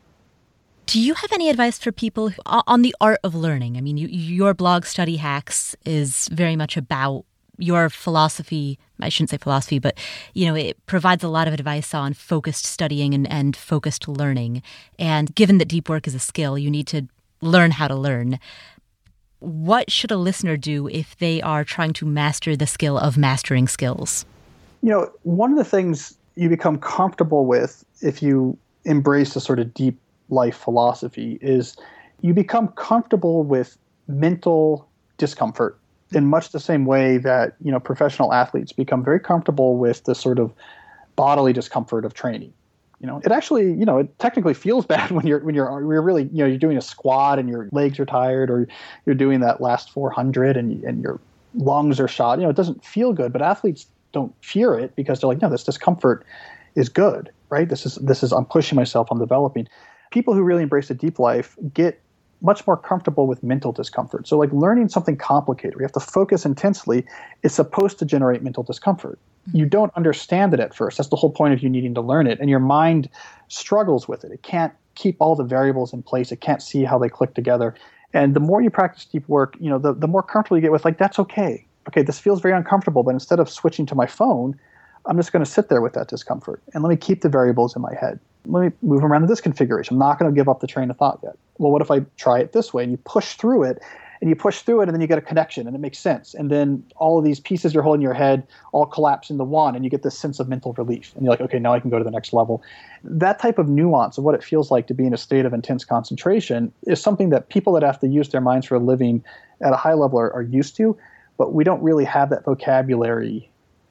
Do you have any advice for people who, on the art of learning? I mean, you, your blog, Study Hacks, is very much about your philosophy. I shouldn't say philosophy, but you know, it provides a lot of advice on focused studying and, and focused learning. And given that deep work is a skill, you need to learn how to learn. What should a listener do if they are trying to master the skill of mastering skills? You know, one of the things you become comfortable with if you embrace a sort of deep life philosophy is you become comfortable with mental discomfort in much the same way that you know professional athletes become very comfortable with the sort of bodily discomfort of training. You know it actually you know it technically feels bad when you're when you're you're really you know you're doing a squat and your legs are tired or you're doing that last 400 and and your lungs are shot. You know it doesn't feel good but athletes don't fear it because they're like no this discomfort is good right? This is this is i'm pushing myself i'm developing. People who really embrace a deep life get much more comfortable with mental discomfort. So, like learning something complicated, we have to focus intensely, is supposed to generate mental discomfort. Mm-hmm. You don't understand it at first. That's the whole point of you needing to learn it. And your mind struggles with it. It can't keep all the variables in place, it can't see how they click together. And the more you practice deep work, you know, the, the more comfortable you get with, like, that's okay. Okay, this feels very uncomfortable, but instead of switching to my phone, I'm just going to sit there with that discomfort and let me keep the variables in my head let me move around to this configuration. I'm not going to give up the train of thought yet. Well, what if I try it this way? And you push through it, and you push through it, and then you get a connection, and it makes sense. And then all of these pieces you're holding in your head all collapse into one, and you get this sense of mental relief. And you're like, okay, now I can go to the next level. That type of nuance of what it feels like to be in a state of intense concentration is something that people that have to use their minds for a living at a high level are, are used to, but we don't really have that vocabulary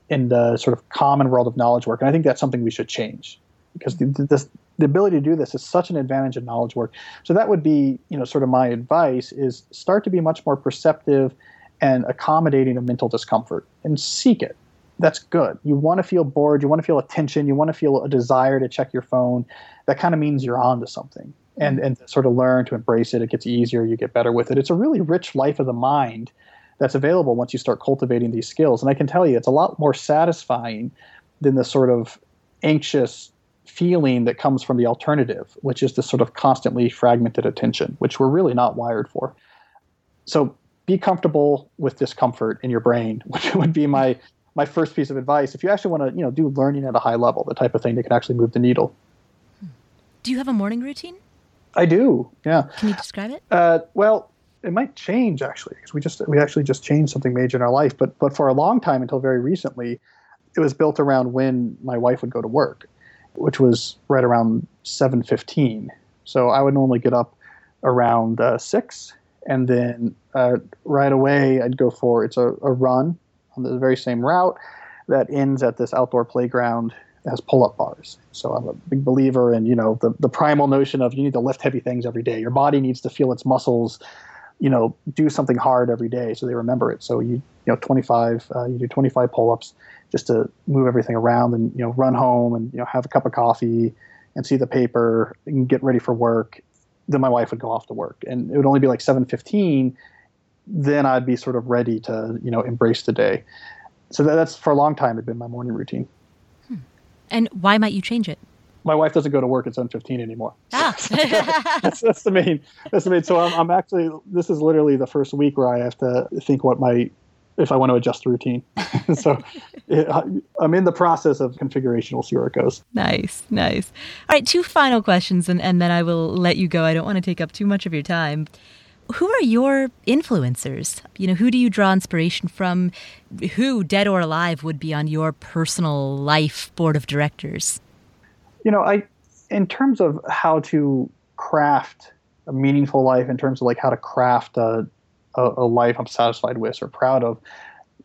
in the sort of common world of knowledge work. And I think that's something we should change because this the ability to do this is such an advantage in knowledge work. So that would be, you know, sort of my advice is start to be much more perceptive and accommodating of mental discomfort and seek it. That's good. You want to feel bored, you want to feel attention, you want to feel a desire to check your phone. That kind of means you're on to something. And and sort of learn to embrace it. It gets easier, you get better with it. It's a really rich life of the mind that's available once you start cultivating these skills. And I can tell you it's a lot more satisfying than the sort of anxious feeling that comes from the alternative, which is this sort of constantly fragmented attention, which we're really not wired for. So be comfortable with discomfort in your brain, which would be my my first piece of advice. If you actually want to, you know, do learning at a high level, the type of thing that can actually move the needle. Do you have a morning routine? I do. Yeah. Can you describe it? Uh, well, it might change actually because we just we actually just changed something major in our life. But but for a long time until very recently, it was built around when my wife would go to work which was right around 7:15. So I would normally get up around uh, six, and then uh, right away I'd go for it's a, a run on the very same route that ends at this outdoor playground has pull-up bars. So I'm a big believer in you know the the primal notion of you need to lift heavy things every day. Your body needs to feel its muscles, you know, do something hard every day so they remember it. So you you know 25 uh, you do 25 pull-ups just to move everything around and you know run home and you know have a cup of coffee and see the paper and get ready for work then my wife would go off to work. And it would only be like 7.15 then i'd be sort of ready to you know embrace the day. So that, that's for a long time had been my morning routine. Hmm. and why might you change it? My wife doesn't go to work at 7.15 anymore. Ah. that's, that's the main that's the main so I'm, I'm actually this is literally the first week where i have to think what my if I want to adjust the routine. so it, I'm in the process of configuration. We'll see where it goes. Nice, nice. All right, two final questions, and, and then I will let you go. I don't want to take up too much of your time. Who are your influencers? You know, who do you draw inspiration from? Who, dead or alive, would be on your personal life board of directors? You know, I, in terms of how to craft a meaningful life, in terms of like how to craft a a, a life I'm satisfied with or proud of.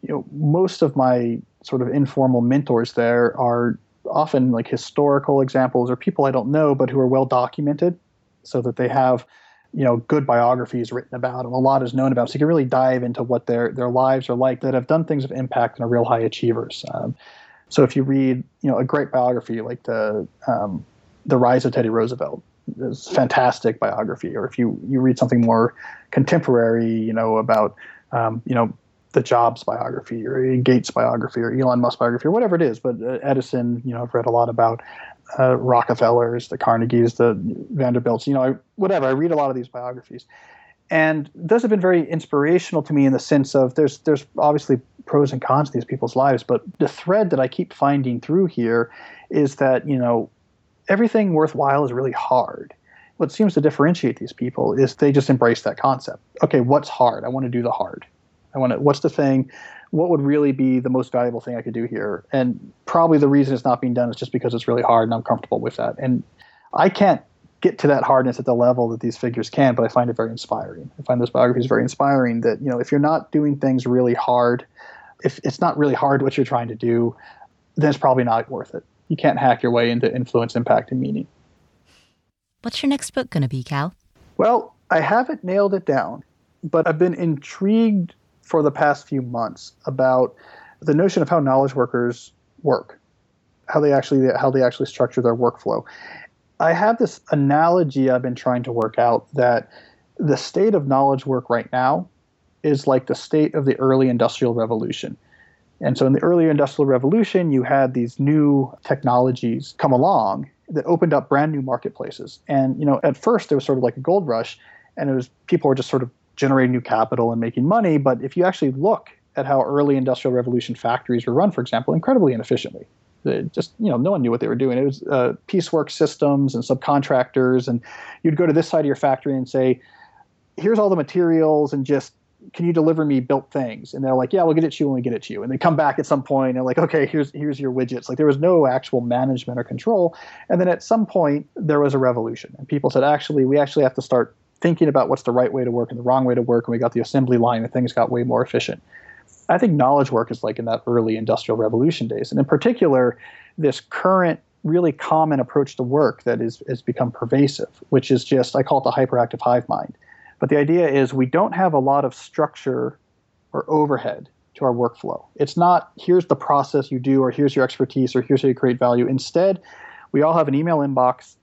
You know, most of my sort of informal mentors there are often like historical examples or people I don't know, but who are well documented, so that they have you know good biographies written about them. A lot is known about, so you can really dive into what their their lives are like that have done things of impact and are real high achievers. Um, so if you read you know a great biography like the um, the Rise of Teddy Roosevelt, is fantastic biography, or if you you read something more contemporary, you know about um, you know the Jobs biography or Gates biography or Elon Musk biography or whatever it is. But uh, Edison, you know, I've read a lot about uh, Rockefellers, the Carnegies, the Vanderbilts. You know, I, whatever. I read a lot of these biographies, and those have been very inspirational to me in the sense of there's there's obviously pros and cons to these people's lives, but the thread that I keep finding through here is that you know everything worthwhile is really hard. What seems to differentiate these people is they just embrace that concept. Okay, what's hard? I want to do the hard. I want to. What's the thing? What would really be the most valuable thing I could do here? And probably the reason it's not being done is just because it's really hard, and I'm comfortable with that. And I can't get to that hardness at the level that these figures can, but I find it very inspiring. I find those biographies very inspiring. That you know, if you're not doing things really hard, if it's not really hard what you're trying to do, then it's probably not worth it you can't hack your way into influence, impact, and meaning. What's your next book going to be, Cal? Well, I haven't nailed it down, but I've been intrigued for the past few months about the notion of how knowledge workers work, how they actually how they actually structure their workflow. I have this analogy I've been trying to work out that the state of knowledge work right now is like the state of the early industrial revolution. And so in the earlier industrial revolution, you had these new technologies come along that opened up brand new marketplaces. And you know, at first it was sort of like a gold rush, and it was people were just sort of generating new capital and making money. But if you actually look at how early industrial revolution factories were run, for example, incredibly inefficiently. They just you know, no one knew what they were doing. It was uh, piecework systems and subcontractors, and you'd go to this side of your factory and say, "Here's all the materials," and just can you deliver me built things? And they're like, yeah, we'll get it to you when we get it to you. And they come back at some point and like, okay, here's here's your widgets. Like there was no actual management or control. And then at some point there was a revolution, and people said, actually, we actually have to start thinking about what's the right way to work and the wrong way to work. And we got the assembly line, and things got way more efficient. I think knowledge work is like in that early industrial revolution days, and in particular, this current really common approach to work that is has become pervasive, which is just I call it the hyperactive hive mind. But the idea is we don't have a lot of structure or overhead to our workflow. It's not here's the process you do or here's your expertise or here's how you create value. Instead, we all have an email inbox.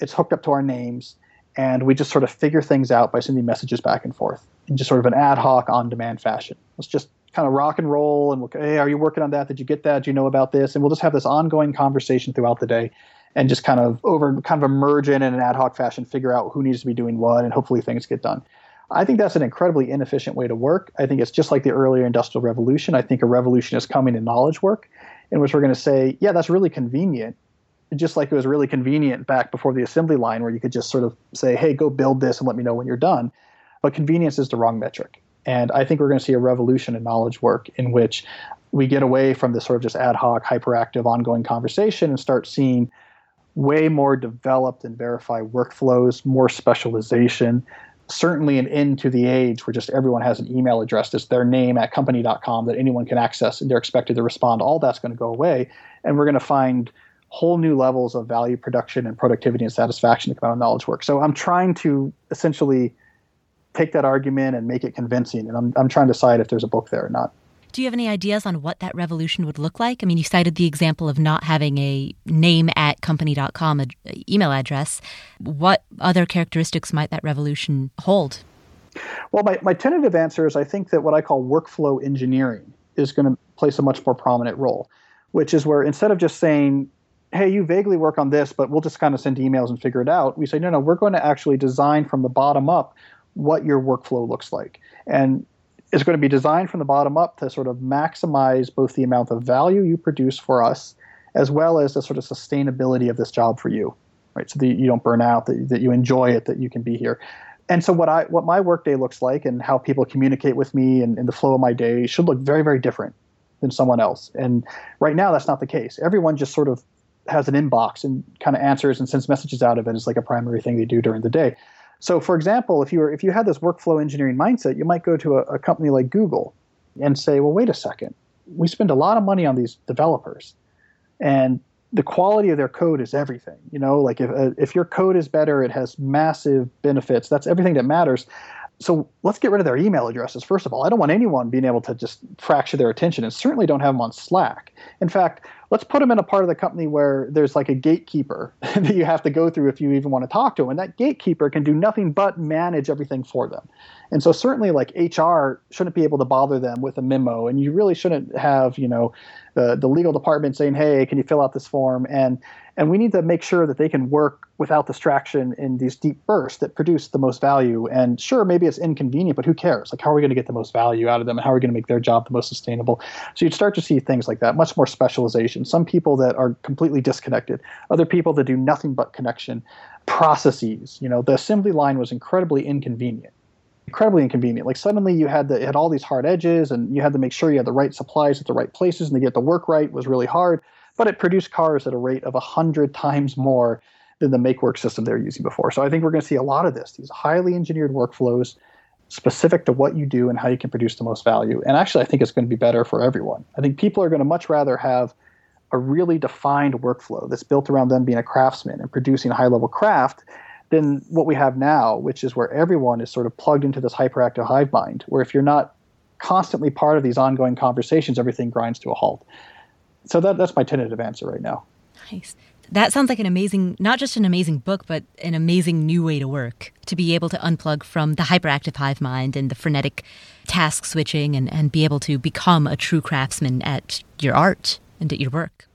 It's hooked up to our names and we just sort of figure things out by sending messages back and forth in just sort of an ad hoc on demand fashion. Let's just kind of rock and roll and we'll, hey, are you working on that? Did you get that? Do you know about this? And we'll just have this ongoing conversation throughout the day and just kind of over kind of emerge in an ad hoc fashion, figure out who needs to be doing what, and hopefully things get done. I think that's an incredibly inefficient way to work. I think it's just like the earlier industrial revolution. I think a revolution is coming in knowledge work, in which we're going to say, yeah, that's really convenient. Just like it was really convenient back before the assembly line, where you could just sort of say, hey, go build this and let me know when you're done. But convenience is the wrong metric. And I think we're going to see a revolution in knowledge work in which we get away from this sort of just ad hoc, hyperactive, ongoing conversation and start seeing way more developed and verified workflows, more specialization. Certainly an end to the age where just everyone has an email address that's their name at company.com that anyone can access and they're expected to respond. All that's going to go away. And we're going to find whole new levels of value production and productivity and satisfaction to come out of knowledge work. So I'm trying to essentially take that argument and make it convincing. And I'm, I'm trying to decide if there's a book there or not. Do you have any ideas on what that revolution would look like? I mean, you cited the example of not having a name at company.com ad- email address. What other characteristics might that revolution hold? Well, my, my tentative answer is I think that what I call workflow engineering is going to place a much more prominent role, which is where instead of just saying, hey, you vaguely work on this, but we'll just kind of send emails and figure it out, we say, no, no, we're going to actually design from the bottom up what your workflow looks like. And it's going to be designed from the bottom up to sort of maximize both the amount of value you produce for us as well as the sort of sustainability of this job for you right? So that you don't burn out that, that you enjoy it that you can be here. And so what i what my workday looks like and how people communicate with me and, and the flow of my day should look very very different than someone else. And right now that's not the case. Everyone just sort of has an inbox and kind of answers and sends messages out of it. As like a primary thing they do during the day so, for example, if you were if you had this workflow engineering mindset, you might go to a, a company like Google and say, "Well, wait a second, we spend a lot of money on these developers, and the quality of their code is everything. You know, like if uh, if your code is better, it has massive benefits. That's everything that matters so let's get rid of their email addresses first of all i don't want anyone being able to just fracture their attention and certainly don't have them on slack in fact let's put them in a part of the company where there's like a gatekeeper that you have to go through if you even want to talk to them and that gatekeeper can do nothing but manage everything for them. And so certainly like hr shouldn't be able to bother them with a memo. And you really shouldn't have you know the, the legal department saying hey can you fill out this form? And and we need to make sure that they can work without distraction in these deep bursts that produce the most value. And sure, maybe it's inconvenient, but who cares? Like, how are we going to get the most value out of them? And how are we going to make their job the most sustainable? So you'd start to see things like that, much more specialization. Some people that are completely disconnected, other people that do nothing but connection, processes. You know, the assembly line was incredibly inconvenient incredibly inconvenient. Like suddenly you had the, had all these hard edges, and you had to make sure you had the right supplies at the right places, and to get the work right was really hard but it produced cars at a rate of 100 times more than the make work system they were using before. So I think we're going to see a lot of this, these highly engineered workflows specific to what you do and how you can produce the most value. And actually, I think it's going to be better for everyone. I think people are going to much rather have a really defined workflow that's built around them being a craftsman and producing high level craft than what we have now, which is where everyone is sort of plugged into this hyperactive hive mind, where if you're not constantly part of these ongoing conversations, everything grinds to a halt so that that's my tentative answer right now. Nice. That sounds like an amazing, not just an amazing book, but an amazing new way to work. To be able to unplug from the hyperactive hive mind and the frenetic task switching and, and be able to become a true craftsman at your art and at your work.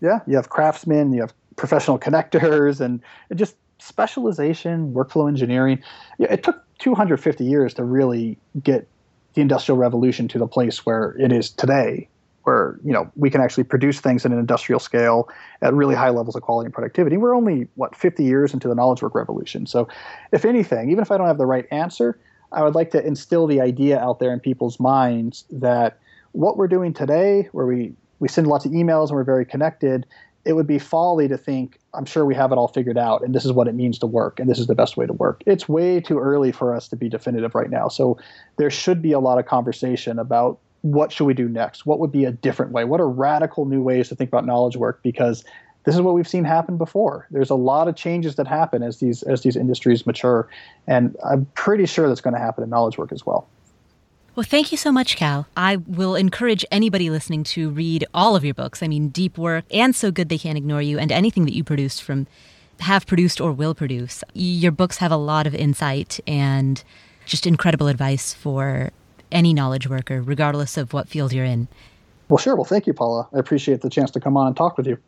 Yeah, you have craftsmen, you have professional connectors, and just specialization, workflow engineering. It took 250 years to really get the industrial revolution to the place where it is today where you know we can actually produce things at an industrial scale at really high levels of quality and productivity. We're only what 50 years into the knowledge work revolution. So, if anything, even if I don't have the right answer, I would like to instill the idea out there in people's minds that what we're doing today, where we we send lots of emails and we're very connected, it would be folly to think I'm sure we have it all figured out and this is what it means to work and this is the best way to work. It's way too early for us to be definitive right now. So there should be a lot of conversation about what should we do next? What would be a different way? What are radical new ways to think about knowledge work? Because this is what we've seen happen before. There's a lot of changes that happen as these as these industries mature, and I'm pretty sure that's going to happen in knowledge work as well. Well, thank you so much, Cal. I will encourage anybody listening to read all of your books. I mean, Deep Work and So Good They Can't Ignore You, and anything that you produced from have produced or will produce. Your books have a lot of insight and just incredible advice for any knowledge worker, regardless of what field you're in. Well, sure. Well, thank you, Paula. I appreciate the chance to come on and talk with you.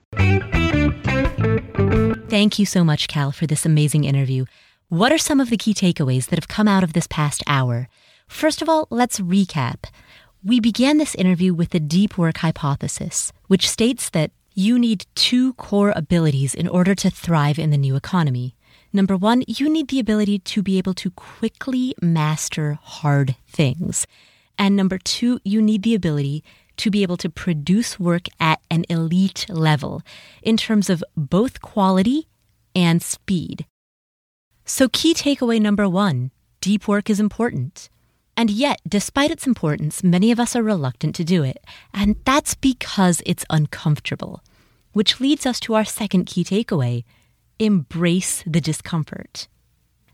Thank you so much, Cal, for this amazing interview. What are some of the key takeaways that have come out of this past hour? First of all, let's recap. We began this interview with the deep work hypothesis, which states that you need two core abilities in order to thrive in the new economy. Number one, you need the ability to be able to quickly master hard things. And number two, you need the ability to be able to produce work at an elite level in terms of both quality and speed. So, key takeaway number one deep work is important. And yet, despite its importance, many of us are reluctant to do it. And that's because it's uncomfortable. Which leads us to our second key takeaway embrace the discomfort.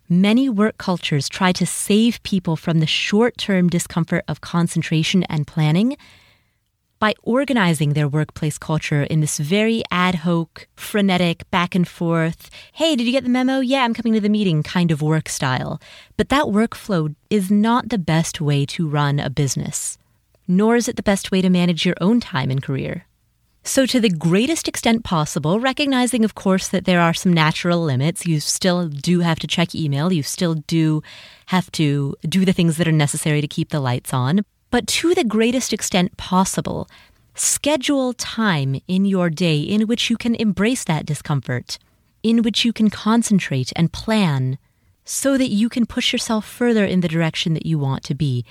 Many work cultures try to save people from the short term discomfort of concentration and planning by organizing their workplace culture in this very ad hoc, frenetic, back and forth, hey, did you get the memo? Yeah, I'm coming to the meeting kind of work style. But that workflow is not the best way to run a business, nor is it the best way to manage your own time and career. So, to the greatest extent possible, recognizing, of course, that there are some natural limits, you still do have to check email, you still do have to do the things that are necessary to keep the lights on. But to the greatest extent possible, schedule time in your day in which you can embrace that discomfort, in which you can concentrate and plan, so that you can push yourself further in the direction that you want to be.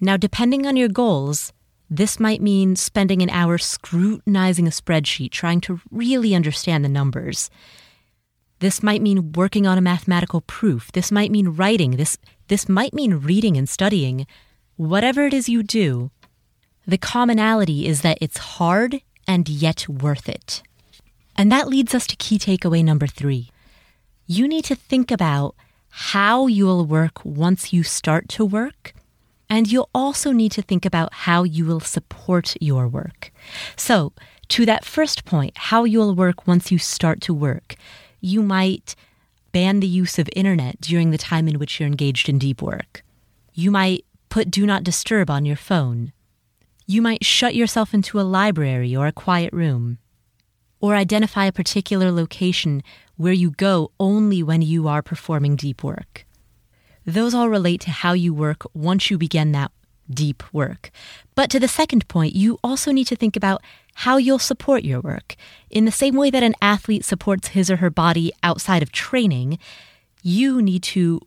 Now, depending on your goals, this might mean spending an hour scrutinizing a spreadsheet, trying to really understand the numbers. This might mean working on a mathematical proof. This might mean writing. This, this might mean reading and studying. Whatever it is you do, the commonality is that it's hard and yet worth it. And that leads us to key takeaway number three. You need to think about how you'll work once you start to work. And you'll also need to think about how you will support your work. So, to that first point, how you'll work once you start to work, you might ban the use of internet during the time in which you're engaged in deep work. You might put Do Not Disturb on your phone. You might shut yourself into a library or a quiet room. Or identify a particular location where you go only when you are performing deep work. Those all relate to how you work once you begin that deep work. But to the second point, you also need to think about how you'll support your work. In the same way that an athlete supports his or her body outside of training, you need to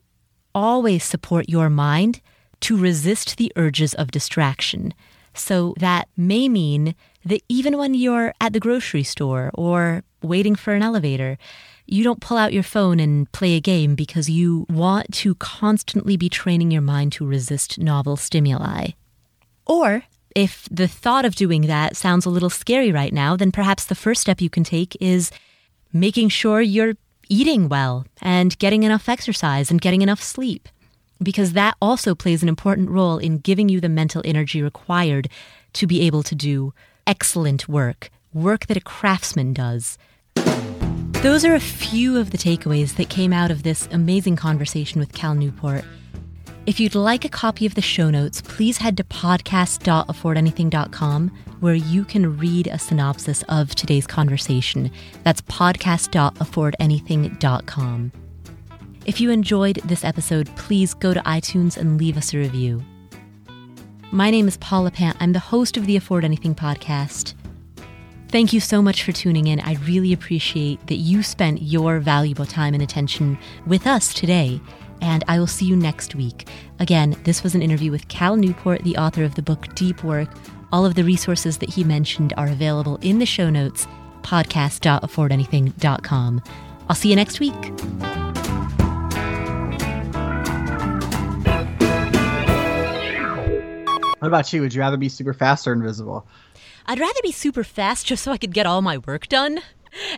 always support your mind to resist the urges of distraction. So that may mean that even when you're at the grocery store or waiting for an elevator, you don't pull out your phone and play a game because you want to constantly be training your mind to resist novel stimuli. Or if the thought of doing that sounds a little scary right now, then perhaps the first step you can take is making sure you're eating well and getting enough exercise and getting enough sleep because that also plays an important role in giving you the mental energy required to be able to do excellent work, work that a craftsman does. Those are a few of the takeaways that came out of this amazing conversation with Cal Newport. If you'd like a copy of the show notes, please head to podcast.affordanything.com where you can read a synopsis of today's conversation. That's podcast.affordanything.com. If you enjoyed this episode, please go to iTunes and leave us a review. My name is Paula Pant. I'm the host of the Afford Anything podcast. Thank you so much for tuning in. I really appreciate that you spent your valuable time and attention with us today. And I will see you next week. Again, this was an interview with Cal Newport, the author of the book Deep Work. All of the resources that he mentioned are available in the show notes, podcast.affordanything.com. I'll see you next week. What about you? Would you rather be super fast or invisible? I'd rather be super fast just so I could get all my work done.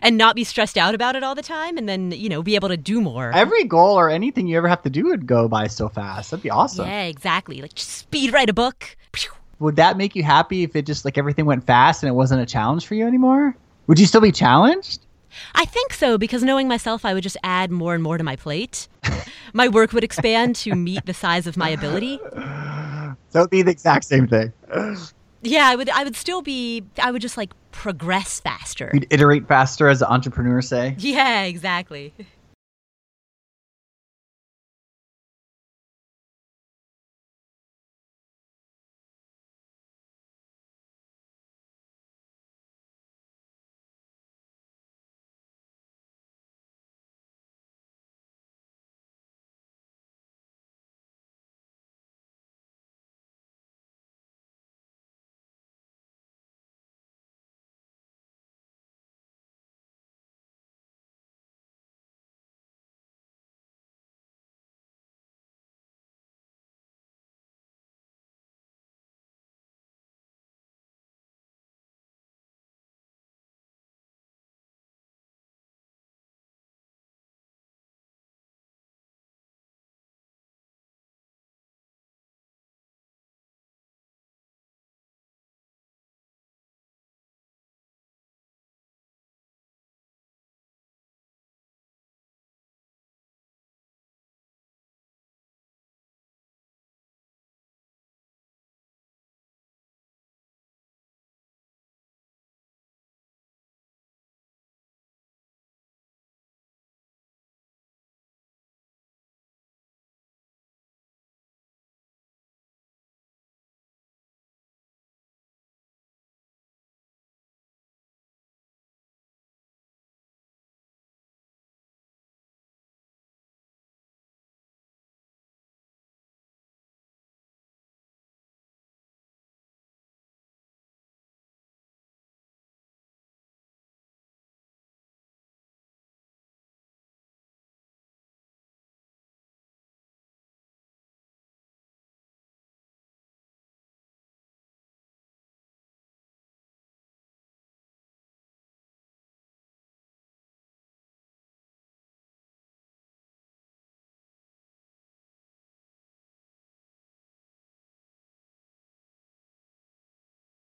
and not be stressed out about it all the time and then, you know, be able to do more. Every goal or anything you ever have to do would go by so fast. That'd be awesome. Yeah, exactly. Like just speed write a book. Would that make you happy if it just like everything went fast and it wasn't a challenge for you anymore? Would you still be challenged? I think so because knowing myself, I would just add more and more to my plate. my work would expand to meet the size of my ability. So it'd be the exact same thing. Yeah, I would. I would still be. I would just like progress faster. You'd iterate faster, as the entrepreneurs say. Yeah, exactly.